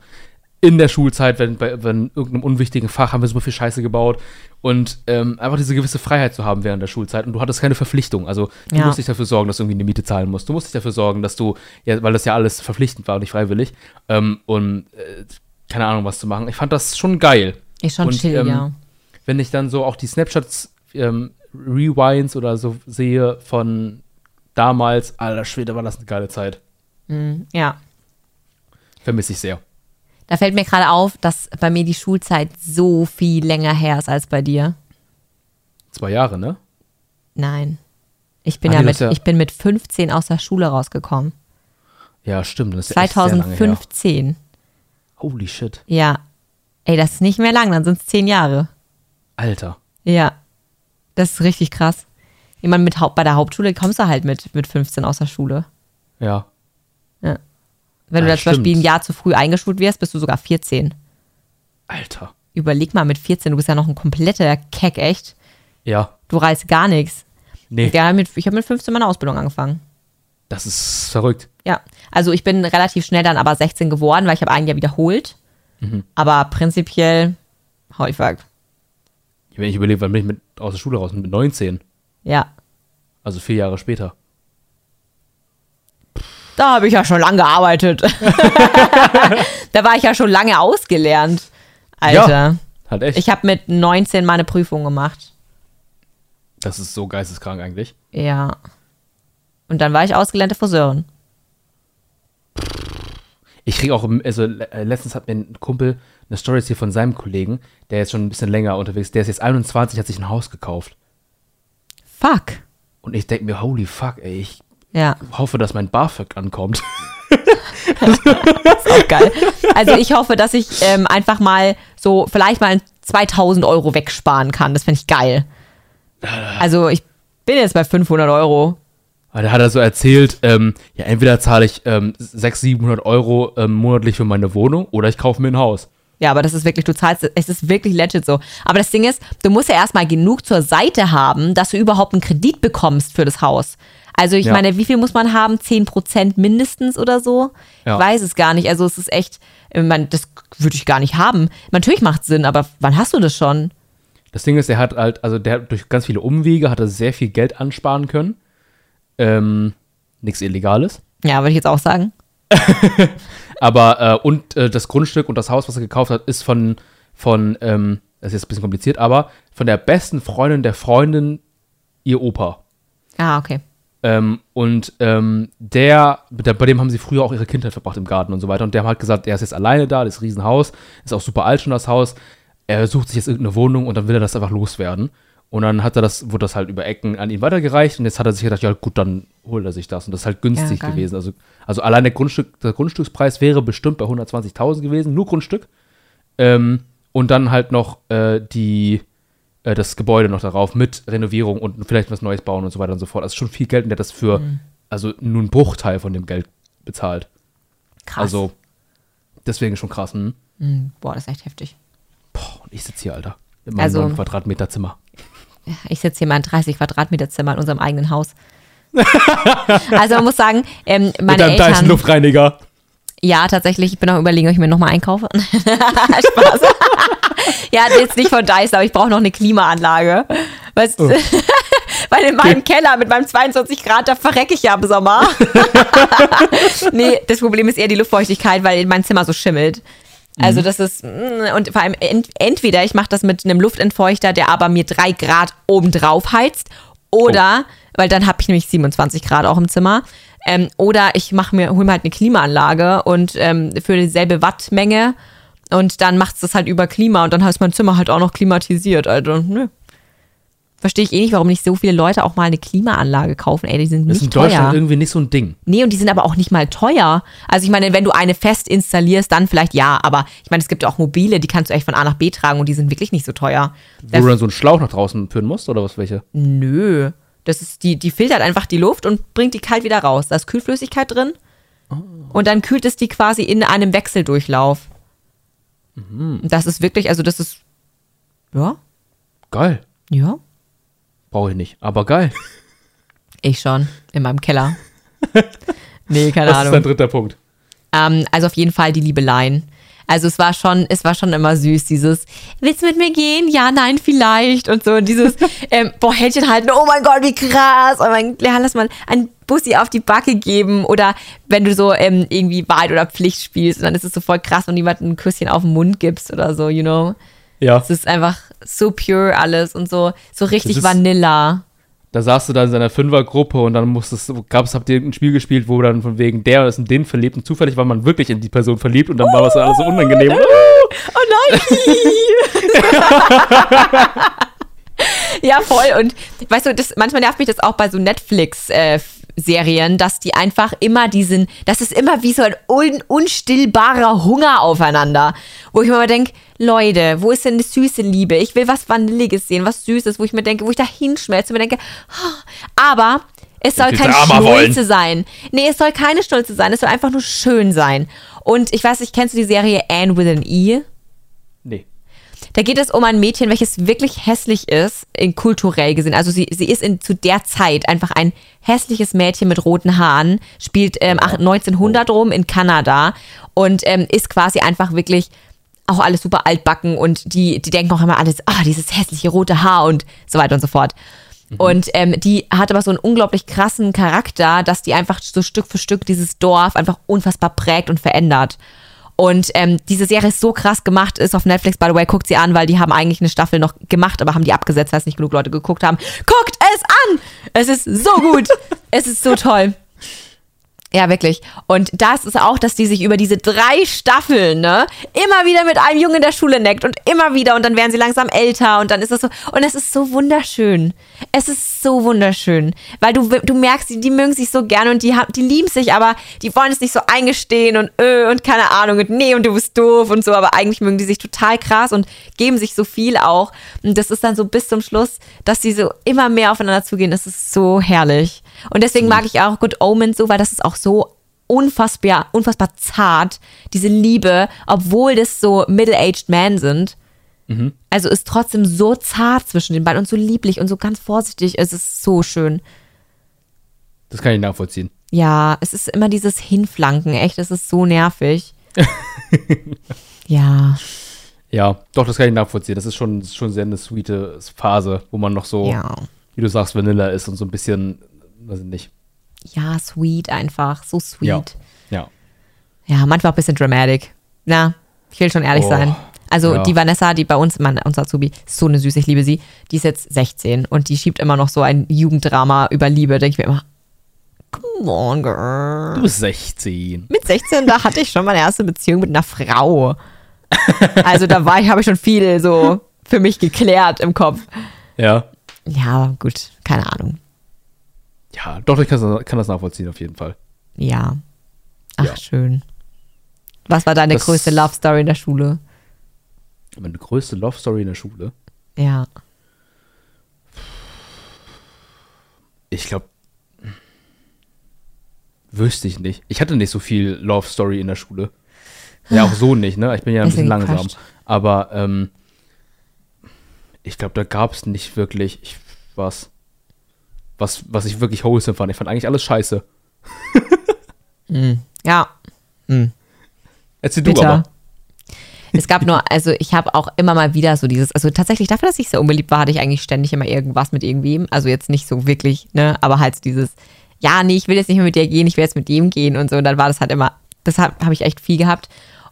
B: in der Schulzeit, wenn bei wenn irgendeinem unwichtigen Fach haben wir super viel Scheiße gebaut und ähm, einfach diese gewisse Freiheit zu haben während der Schulzeit und du hattest keine Verpflichtung. Also du
A: Ja.
B: musst nicht dafür sorgen, dass du irgendwie eine Miete zahlen musst. Du musst nicht dafür sorgen, dass du, ja, weil das ja alles verpflichtend war und nicht freiwillig, ähm, und äh, keine Ahnung, was zu machen. Ich fand das schon geil.
A: Ist schon
B: Und,
A: chill,
B: ähm,
A: ja.
B: Wenn ich dann so auch die Snapshots, ähm, Rewinds oder so sehe von damals, alter Schwede, war das eine geile Zeit.
A: Mhm, ja.
B: Vermisse ich sehr.
A: Da fällt mir gerade auf, dass bei mir die Schulzeit so viel länger her ist als bei dir.
B: Zwei Jahre, ne?
A: Nein. Ich bin
B: Ah,
A: ja
B: nee,
A: mit,
B: ja-
A: ich bin mit 15 aus der Schule rausgekommen.
B: Ja, stimmt. Das ist ja echt sehr lange her.
A: 2015.
B: Holy shit.
A: Ja. Ey, das ist nicht mehr lang, dann sind es zehn Jahre.
B: Alter.
A: Ja. Das ist richtig krass. Jemand mit Haupt, bei der Hauptschule kommst du halt mit, mit 15 aus der Schule.
B: Ja.
A: Wenn du
B: Ah,
A: da zum Beispiel ein Jahr zu früh eingeschult wirst, bist du sogar 14.
B: Alter.
A: Überleg mal mit 14, du bist ja noch ein kompletter Keck, echt.
B: Ja.
A: Du reißt gar nichts.
B: Nee,
A: Ja, mit, ich habe mit 15 meine Ausbildung angefangen.
B: das ist verrückt.
A: Ja, also ich bin relativ schnell dann aber 16 geworden, weil ich habe ein Jahr wiederholt.
B: Mhm.
A: Aber prinzipiell, holy fuck.
B: Wenn ich überlege, wann bin ich mit, aus der Schule raus? Mit 19.
A: Ja,
B: Also vier Jahre später.
A: da habe ich ja schon lange gearbeitet. [LAUGHS] da war ich ja schon lange ausgelernt. Alter.
B: Hat echt.
A: Ich habe mit 19 meine Prüfung gemacht.
B: das ist so geisteskrank eigentlich.
A: Ja. Und dann war ich ausgelernte Friseurin.
B: Ich kriege auch, also äh, letztens hat mir ein Kumpel eine Story hier von seinem Kollegen, der jetzt schon ein bisschen länger unterwegs ist. Der ist jetzt 21, hat sich ein Haus gekauft.
A: Fuck.
B: Und ich denke mir, holy fuck, ey, ich
A: Ja,
B: hoffe, dass mein BAföG ankommt.
A: ist auch geil. Also ich hoffe, dass ich ähm, einfach mal so vielleicht mal 2000 Euro wegsparen kann. Das finde ich geil. Also ich bin jetzt bei 500 Euro.
B: Aber da hat er so erzählt, ähm, ja, entweder zahle ich ähm, 600, 700 Euro ähm, monatlich für meine Wohnung oder ich kaufe mir ein Haus.
A: Ja, aber das ist wirklich, du zahlst, es ist wirklich legit so. Aber das Ding ist, du musst ja erstmal genug zur Seite haben, dass du überhaupt einen Kredit bekommst für das Haus. Also ich
B: Ja.
A: meine, wie viel muss man haben? 10% mindestens oder so?
B: Ja.
A: Ich weiß es gar nicht. Also es ist echt, ich meine, das würde ich gar nicht haben. Natürlich macht Sinn, aber wann hast du das schon?
B: Das Ding ist, er hat halt, also der hat durch ganz viele Umwege hat er sehr viel Geld ansparen können. Ähm, nichts Illegales.
A: Ja, würde ich jetzt auch sagen. [LAUGHS]
B: Aber, äh, und äh, das Grundstück und das Haus, was er gekauft hat, ist von, von ähm, das ist jetzt ein bisschen kompliziert, aber von der besten Freundin der Freundin ihr Opa.
A: Ah, okay.
B: Ähm, und ähm, der, der, bei dem haben sie früher auch ihre Kindheit verbracht im Garten und so weiter. Und der hat halt gesagt, er ist jetzt alleine da, das Riesenhaus, ist auch super alt schon das Haus. Er sucht sich jetzt irgendeine Wohnung und dann will er das einfach loswerden. Und dann hat er das, wurde das halt über Ecken an ihn weitergereicht und jetzt hat er sich gedacht, ja gut, dann holt er sich das. Und das ist halt günstig
A: Ja,
B: gewesen. Also, also allein der, Grundstück, der Grundstückspreis wäre bestimmt bei 120.000 gewesen, nur Grundstück. Ähm, und dann halt noch äh, die, äh, das Gebäude noch darauf mit Renovierung und vielleicht was Neues bauen und so weiter und so fort. Also schon viel Geld und der hat das für,
A: Mhm.
B: also nur einen Bruchteil von dem Geld bezahlt.
A: Krass.
B: Also deswegen schon krass. Hm?
A: Hm, boah, das ist echt heftig.
B: Boah, und ich sitze hier, Alter. In meinem
A: Also-
B: 9 Quadratmeter Zimmer.
A: Ich sitze hier in meinem 30 Quadratmeter Zimmer in unserem eigenen Haus. [LAUGHS] also man muss sagen, ähm, meine
B: Mit einem
A: Eltern.
B: Dyson Luftreiniger.
A: Ja, tatsächlich. Ich bin auch überlegen, ob ich mir nochmal einkaufe. [LAUGHS] Spaß. [LAUGHS] ja, jetzt nicht von Dyson, aber ich brauche noch eine Klimaanlage. Weißt,
B: Oh.
A: Weil in meinem Keller mit meinem 22 Grad, da verrecke ich ja im Sommer. nee, das Problem ist eher die Luftfeuchtigkeit, weil mein Zimmer so schimmelt. Also das ist, mm, und vor allem ent, entweder ich mache das mit einem Luftentfeuchter, der aber mir drei Grad obendrauf heizt, oder, weil dann habe ich nämlich 27 Grad auch im Zimmer, Ähm, oder ich mache mir, hol mir halt eine Klimaanlage und ähm, für dieselbe Wattmenge und dann macht es das halt über Klima und dann heißt mein Zimmer halt auch noch klimatisiert. Also, nö. Verstehe ich eh nicht, warum nicht so viele Leute auch mal eine Klimaanlage kaufen. Ey, die sind
B: Das ist
A: nicht
B: in Deutschland
A: teuer.
B: irgendwie nicht so ein Ding.
A: Nee, und die sind aber auch nicht mal teuer. Also ich meine, wenn du eine fest installierst, dann vielleicht ja. Aber ich meine, es gibt ja auch mobile, die kannst du echt von A nach B tragen und die sind wirklich nicht so teuer.
B: Wo du dann so einen Schlauch nach draußen führen musst oder was welche?
A: Nö. Das ist, die, die filtert einfach die Luft und bringt die kalt wieder raus. Da ist Kühlflüssigkeit drin. Und dann kühlt es die quasi in einem Wechseldurchlauf. Und Das ist wirklich, also das ist, ja,
B: Geil.
A: ja,
B: Brauche ich nicht. Aber geil.
A: ich schon, in meinem Keller. [LAUGHS] nee, keine
B: Das ist dein
A: Ahnung.
B: dritter Punkt.
A: Ähm, also auf jeden Fall die Liebeleien. Also es war schon, es war schon immer süß, dieses, willst du mit mir gehen? Ja, nein, vielleicht. Und so, und dieses, [LAUGHS] ähm, boah, Händchen halten, oh mein Gott, wie krass. Oh mein, ja, lass mal ein Bussi auf die Backe geben. Oder wenn du so ähm, irgendwie Wahrheit oder Pflicht spielst und dann ist es so voll krass, wenn du jemandem ein Küsschen auf den Mund gibst oder so, you know.
B: Ja.
A: Es ist einfach so pure alles und so, so richtig
B: ist-
A: Vanilla.
B: Da saßt du dann in seiner Fünfergruppe und dann musstest gab es, habt ihr ein Spiel gespielt, wo dann von wegen der ist in den verliebt und zufällig war man wirklich in die Person verliebt und dann war das alles so unangenehm. [LAUGHS]
A: Oh nein! [LAUGHS] [LAUGHS] ja, voll. Und weißt du, das, manchmal nervt mich das auch bei so Netflix-Serien, dass die einfach immer diesen, das ist immer wie so ein un, unstillbarer Hunger aufeinander. Wo ich mir mal denke, Leute, wo ist denn die süße Liebe? Ich will was Vanilliges sehen, was Süßes, wo ich mir denke, wo ich da hinschmelze und mir denke, ah, aber es soll
B: willst
A: kein
B: du Armer wollen.
A: Sein. Nee, es soll keine Schnulze sein, es soll einfach nur schön sein. Und ich weiß nicht, kennst du die Serie Anne with an E?
B: Nee.
A: Da geht es um ein Mädchen, welches wirklich hässlich ist, in kulturell gesehen. Also sie, sie ist in, zu der Zeit einfach ein hässliches Mädchen mit roten Haaren, spielt ähm, ach- 1900 rum in Kanada und ähm, ist quasi einfach wirklich auch alles super altbacken und die, die denken auch immer alles, ah, dieses hässliche rote Haar und so weiter und so fort. Und ähm, die hat aber so einen unglaublich krassen Charakter, dass die einfach so Stück für Stück dieses Dorf einfach unfassbar prägt und verändert. Und ähm, diese Serie ist so krass gemacht, ist auf Netflix, by the way, guckt sie an, weil die haben eigentlich eine Staffel noch gemacht, aber haben die abgesetzt, weil es nicht genug Leute geguckt haben. Guckt es an! Es ist so gut. [LAUGHS] es ist so toll. Ja, wirklich. Und das ist auch, dass die sich über diese drei Staffeln, ne, immer wieder mit einem Jungen in der Schule neckt und immer wieder und dann werden sie langsam älter und dann ist es so, und es ist so wunderschön. Es ist so wunderschön, weil du, du merkst, die, die mögen sich so gerne und die, die lieben sich, aber die wollen es nicht so eingestehen und äh, und keine Ahnung und nee und du bist doof und so, aber eigentlich mögen die sich total krass und geben sich so viel auch. Und das ist dann so bis zum Schluss, dass sie so immer mehr aufeinander zugehen. Das ist so herrlich. Und deswegen mag ich auch Good Omens so, weil das ist auch so unfassbar, unfassbar zart, diese Liebe, obwohl das so middle-aged men sind. Also ist trotzdem so zart zwischen den beiden und so lieblich und so ganz vorsichtig. Es ist so schön.
B: Das kann ich nachvollziehen.
A: Ja, es ist immer dieses Hinflanken, echt, es ist so nervig. [LAUGHS] ja,
B: Ja, doch, das kann ich nachvollziehen. Das ist schon, schon sehr eine sweete Phase, wo man noch so,
A: ja.
B: wie du sagst, Vanilla ist und so ein bisschen, weiß ich nicht.
A: Ja, sweet einfach, so sweet.
B: Ja.
A: Ja, manchmal auch ein bisschen dramatic. Na, ich will schon ehrlich
B: Oh,
A: sein. Also
B: ja.
A: die Vanessa, die bei uns, mein, unser Azubi, ist so eine Süße, ich liebe sie. Die ist jetzt 16 und die schiebt immer noch so ein Jugenddrama über Liebe. Denke ich mir immer, come on, girl.
B: Du bist 16.
A: Mit 16, da hatte ich schon meine erste Beziehung mit einer Frau. Also da war ich, habe ich schon viel so für mich geklärt im Kopf.
B: Ja.
A: Ja, gut, keine Ahnung.
B: Ja, doch, ich kann, kann das nachvollziehen, auf jeden Fall.
A: Ja. Ach,
B: Ja.
A: schön. Was war deine
B: Das-
A: größte Love Story in der Schule?
B: Meine größte Love Story in der Schule.
A: Ja.
B: Ich glaube, wüsste ich nicht. Ich hatte nicht so viel Love Story in der Schule. Ja, auch so nicht, ne? Ich bin ja ein
A: Deswegen
B: bisschen langsam.
A: crushed.
B: Aber ähm, ich glaube, da gab es nicht wirklich ich, was, was, was ich wirklich wholesome fand. Ich fand eigentlich alles scheiße.
A: Ja,
B: Erzähl du
A: bitter.
B: aber.
A: Es gab nur, also ich habe auch immer mal wieder so dieses, also tatsächlich dafür, dass ich sehr unbeliebt war, hatte ich eigentlich ständig immer irgendwas mit irgendwem. Also jetzt nicht so wirklich, ne, aber halt dieses, ja, nee, ich will jetzt nicht mehr mit dir gehen, ich will jetzt mit dem gehen und so. Und dann war das halt immer, das habe hab ich echt viel gehabt.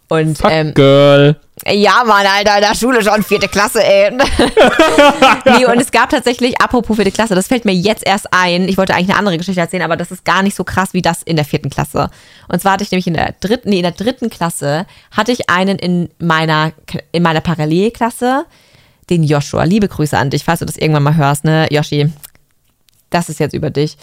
A: Und
B: Fuck,
A: ähm,
B: Girl.
A: ja, Mann, Alter, in der Schule schon, vierte Klasse, ey. [LAUGHS] nee, und es gab tatsächlich, apropos vierte Klasse, das fällt mir jetzt erst ein. Ich wollte eigentlich eine andere Geschichte erzählen, aber das ist gar nicht so krass wie das in der vierten Klasse. Und zwar hatte ich nämlich in der dritten, nee, in der dritten Klasse hatte ich einen in meiner, in meiner Parallelklasse, den Joshua. Liebe Grüße an dich, falls du das irgendwann mal hörst, ne, Yoshi. Das ist jetzt über dich.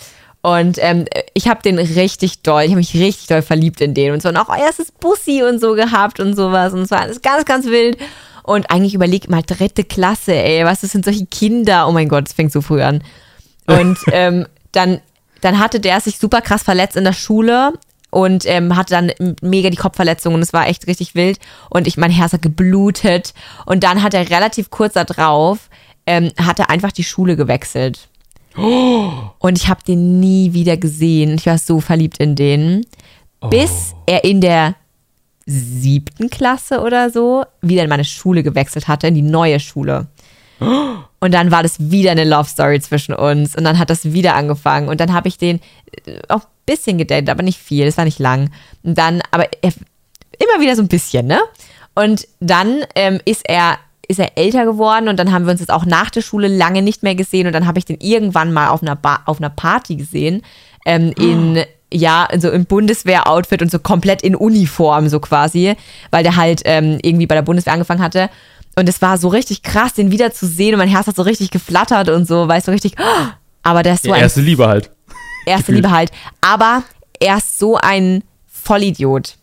A: Und ähm, ich habe den richtig doll, ich habe mich richtig doll verliebt in den und so und auch erstes Bussi und so gehabt und sowas und es war alles ganz, ganz wild. Und eigentlich überleg mal, dritte Klasse, ey, was, das sind solche Kinder. Oh mein Gott, es fängt so früh an. Und [LAUGHS] ähm, dann, dann hatte der sich super krass verletzt in der Schule und ähm, hatte dann mega die Kopfverletzung und es war echt richtig wild. Und ich, mein Herz hat geblutet. Und dann hat er relativ kurz darauf, ähm, hat er einfach die Schule gewechselt. Und ich habe den nie wieder gesehen. Ich war so verliebt in den. Bis er in der siebten Klasse oder so wieder in meine Schule gewechselt hatte, in die neue Schule. Und dann war das wieder eine Love Story zwischen uns. Und dann hat das wieder angefangen. Und dann habe ich den äh, auch ein bisschen gedatet, aber nicht viel. Es war nicht lang. Und dann, aber er, immer wieder so ein bisschen, ne? Und dann ähm, ist er ist er älter geworden und dann haben wir uns jetzt auch nach der Schule lange nicht mehr gesehen und dann habe ich den irgendwann mal auf einer, ba auf einer Party gesehen ähm, in ja so im Bundeswehr-Outfit und so komplett in Uniform so quasi, weil der halt ähm, irgendwie bei der Bundeswehr angefangen hatte und es war so richtig krass, den wieder zu sehen und mein Herz hat so richtig geflattert und so, weißt du, richtig. Aber der ist so
B: Ja,
A: ein
B: erste Liebe halt.
A: erste. Liebe halt. Aber er ist so ein Vollidiot.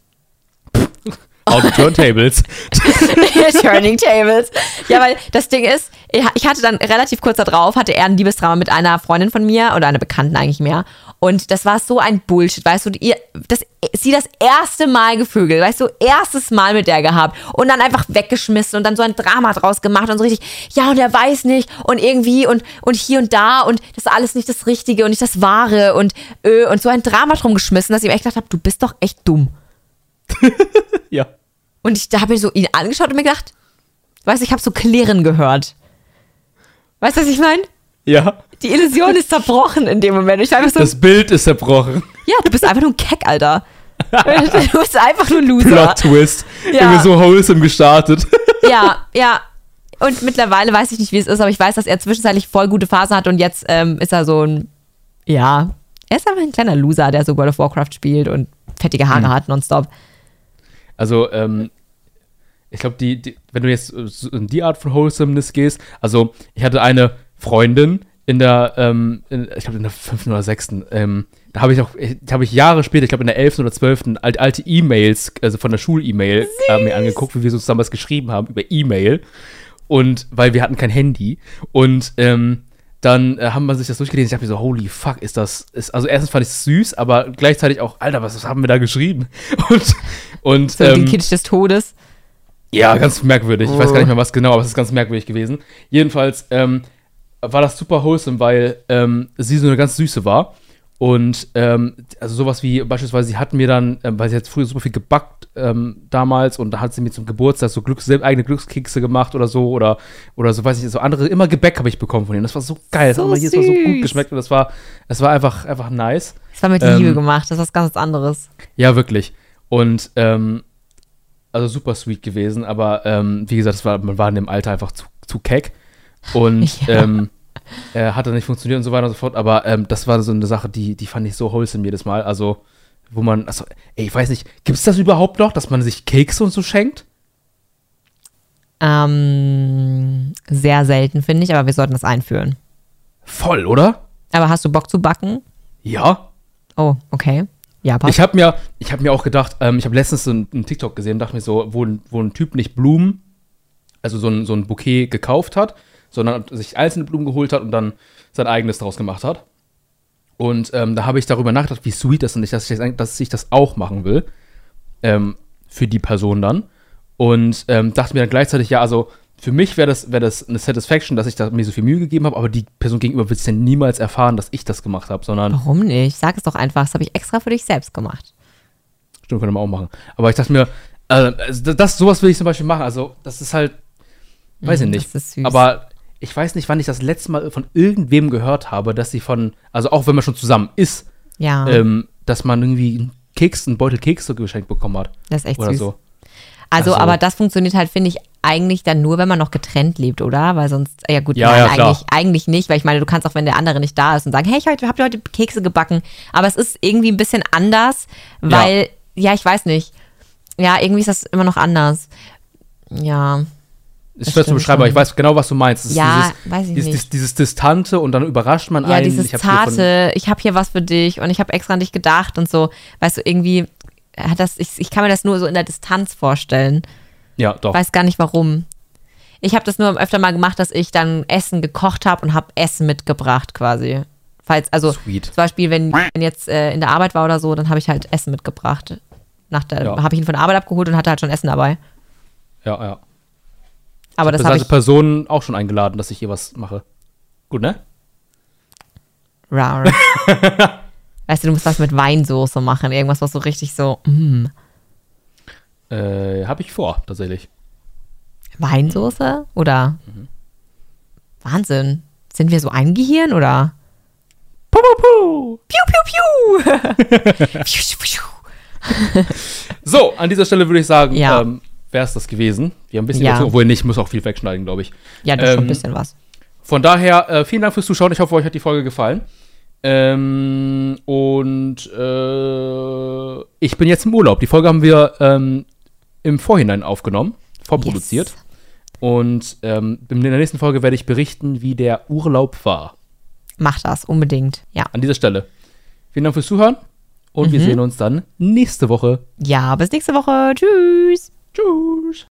B: Out the turntables. [LAUGHS]
A: Turning Tables. Ja, weil das Ding ist, ich hatte dann relativ kurz darauf, hatte er ein Liebesdrama mit einer Freundin von mir oder einer Bekannten eigentlich mehr. Und das war so ein Bullshit, weißt du, ihr, das, sie das erste Mal gevögelt, weißt du, erstes Mal mit der gehabt und dann einfach weggeschmissen und dann so ein Drama draus gemacht und so richtig, ja, und er weiß nicht und irgendwie und, und hier und da und das ist alles nicht das Richtige und nicht das Wahre und, äh, und so ein Drama drum geschmissen, dass ich mir echt gedacht habe, du bist doch echt dumm. [LAUGHS]
B: ja.
A: Und ich da habe ich so ihn angeschaut und mir gedacht, weißt du, ich habe so klirren gehört. Weißt du, was ich meine?
B: Ja.
A: Die Illusion ist zerbrochen in dem Moment. Ich war einfach so,
B: Das Bild ist zerbrochen.
A: ja, du bist einfach nur ein Keck, Alter. Du bist einfach nur ein Loser.
B: Plot Twist.
A: Ja.
B: Irgendwie so wholesome gestartet.
A: Ja, ja. Und mittlerweile weiß ich nicht, wie es ist, aber ich weiß, dass er zwischenzeitlich voll gute Phasen hat und jetzt ähm, ist er so ein, ja, er ist einfach ein kleiner Loser, der so World of Warcraft spielt und fettige Haare hat nonstop.
B: Also, ähm, ich glaube, die, die, wenn du jetzt in die Art von Wholesomeness gehst, also ich hatte eine Freundin in der, ähm, in, ich glaube in der fünften oder sechsten, ähm, da habe ich auch, da habe ich Jahre später, ich glaube in der elften oder zwölften, alt, alte E-Mails, also von der Schul-E-Mail, äh, mir angeguckt, wie wir so zusammen was geschrieben haben über E-Mail. Und weil wir hatten kein Handy. Und ähm, dann äh, haben wir sich das durchgelesen. Ich dachte mir so, holy fuck, ist das. Ist, also erstens fand ich es süß, aber gleichzeitig auch, Alter, was, was haben wir da geschrieben? [LAUGHS] Und, und
A: So
B: ähm,
A: den Kitsch des Todes.
B: ja, ganz merkwürdig. Ich weiß
A: Oh.
B: gar nicht mehr was genau, aber es ist ganz merkwürdig gewesen. Jedenfalls ähm, war das super wholesome, weil ähm, sie so eine ganz süße war. Und ähm, also sowas wie beispielsweise, sie hat mir dann, ähm, weil sie hat früher super viel gebackt ähm, damals und da hat sie mir zum Geburtstag so Glücks, eigene Glückskekse gemacht oder so oder oder so weiß ich so andere immer Gebäck habe ich bekommen von ihr. Das war so geil, das
A: So
B: hat mir jedes Mal so gut geschmeckt und das war es war einfach einfach nice.
A: Das war mit
B: Ähm,
A: Liebe gemacht, das ist was ganz anderes.
B: Ja, wirklich. Und ähm, also super sweet gewesen, aber ähm, wie gesagt, es war, man war in dem Alter einfach zu, zu keck. Und [LAUGHS]
A: Ja.
B: Äh, hat dann nicht funktioniert und so weiter und so fort. Aber ähm, das war so eine Sache, die, die fand ich so wholesome jedes Mal. Also, wo man, also, ey, ich weiß nicht, gibt es das überhaupt noch, dass man sich Kekse und so schenkt?
A: Ähm, sehr selten, finde ich, aber wir sollten das einführen.
B: Voll, oder?
A: Aber hast du Bock zu backen?
B: Ja.
A: Oh, okay. Ja, passt.
B: Ich habe mir, ich hab mir auch gedacht, ähm, ich habe letztens so einen, TikTok gesehen, dachte mir so, wo, ein- wo ein Typ nicht Blumen, also so ein, so ein Bouquet gekauft hat, sondern sich einzelne Blumen geholt hat und dann sein eigenes draus gemacht hat. Und ähm, da habe ich darüber nachgedacht, wie sweet das ist, dass ich das, dass ich das auch machen will. Ähm, für die Person dann. Und ähm, dachte mir dann gleichzeitig, ja, also für mich wäre das, wär das eine Satisfaction, dass ich da mir so viel Mühe gegeben habe, aber die Person gegenüber wird es ja niemals erfahren, dass ich das gemacht habe, sondern
A: Warum nicht? Sag es doch einfach, das habe ich extra für dich selbst gemacht.
B: Stimmt, könnte man auch machen. Aber ich dachte mir, also das, sowas will ich zum Beispiel machen. Also, das ist halt, weiß ich
A: Mhm,
B: nicht.
A: das ist süß.
B: Aber ich weiß nicht, wann ich das letzte Mal von irgendwem gehört habe, dass sie von, also auch wenn man schon zusammen ist,
A: Ja,
B: ähm, dass man irgendwie einen Keks, einen Beutel Kekse geschenkt bekommen hat.
A: das ist echt
B: Oder
A: süß.
B: so.
A: Also,
B: Ach so.
A: aber das funktioniert halt, finde ich, eigentlich dann nur, wenn man noch getrennt lebt, oder? Weil sonst, ja gut,
B: Ja,
A: nein,
B: ja,
A: eigentlich, eigentlich nicht, weil ich meine, du kannst auch, wenn der andere nicht da ist und sagen, hey, ich heute, habt ihr heute Kekse gebacken. Aber es ist irgendwie ein bisschen anders, weil, ja, ich weiß nicht. Ja, irgendwie ist das immer noch anders. Ja.
B: Ist
A: Das
B: schwer zu beschreiben, aber ich weiß genau, was du meinst. Ist
A: Ja,
B: dieses,
A: weiß ich
B: dieses,
A: nicht.
B: Dieses, dieses Distante und dann überrascht man
A: Ja,
B: einen.
A: dieses
B: Ich
A: zarte, ich habe hier was für dich und ich habe extra an dich gedacht und so. Weißt du, irgendwie hat das, ich, ich kann mir das nur so in der Distanz vorstellen.
B: Ja, doch.
A: Weiß gar nicht warum. Ich habe das nur öfter mal gemacht, dass ich dann Essen gekocht habe und habe Essen mitgebracht quasi. Falls, also
B: Sweet.
A: zum Beispiel, wenn, wenn jetzt äh, in der Arbeit war oder so, dann habe ich halt Essen mitgebracht. Nach der,
B: Ja.
A: habe ich ihn von der Arbeit abgeholt und hatte halt schon Essen dabei.
B: Ja, ja.
A: Aber das habe ich.
B: Personen auch schon eingeladen, dass ich hier was mache. Gut, ne?
A: Rar. [LAUGHS] weißt du, du musst was mit Weinsoße machen. Irgendwas, was so richtig so. Mm.
B: Äh, habe ich vor, tatsächlich.
A: Weinsoße? Oder?
B: Mhm.
A: Wahnsinn. Sind wir so ein Gehirn oder?
B: Puh, puh, puh.
A: Piu. Piu, piu. [LAUGHS]
B: So, an dieser Stelle würde ich sagen,
A: Ja.
B: ähm, wäre es das gewesen. Wir haben ein bisschen
A: Ja.
B: dazu, obwohl nicht, muss auch viel wegschneiden, glaube ich.
A: ja, das ist schon
B: Ähm,
A: ein bisschen was.
B: Von daher, äh, vielen Dank fürs Zuschauen. Ich hoffe, euch hat die Folge gefallen. Ähm, und äh, ich bin jetzt im Urlaub. Die Folge haben wir ähm, im Vorhinein aufgenommen, vorproduziert.
A: Yes.
B: Und ähm, in der nächsten Folge werde ich berichten, wie der Urlaub war.
A: Mach das, unbedingt. Ja.
B: An dieser Stelle. Vielen Dank fürs Zuhören und wir sehen uns dann nächste Woche.
A: Ja, bis nächste Woche. Tschüss. Tschüss.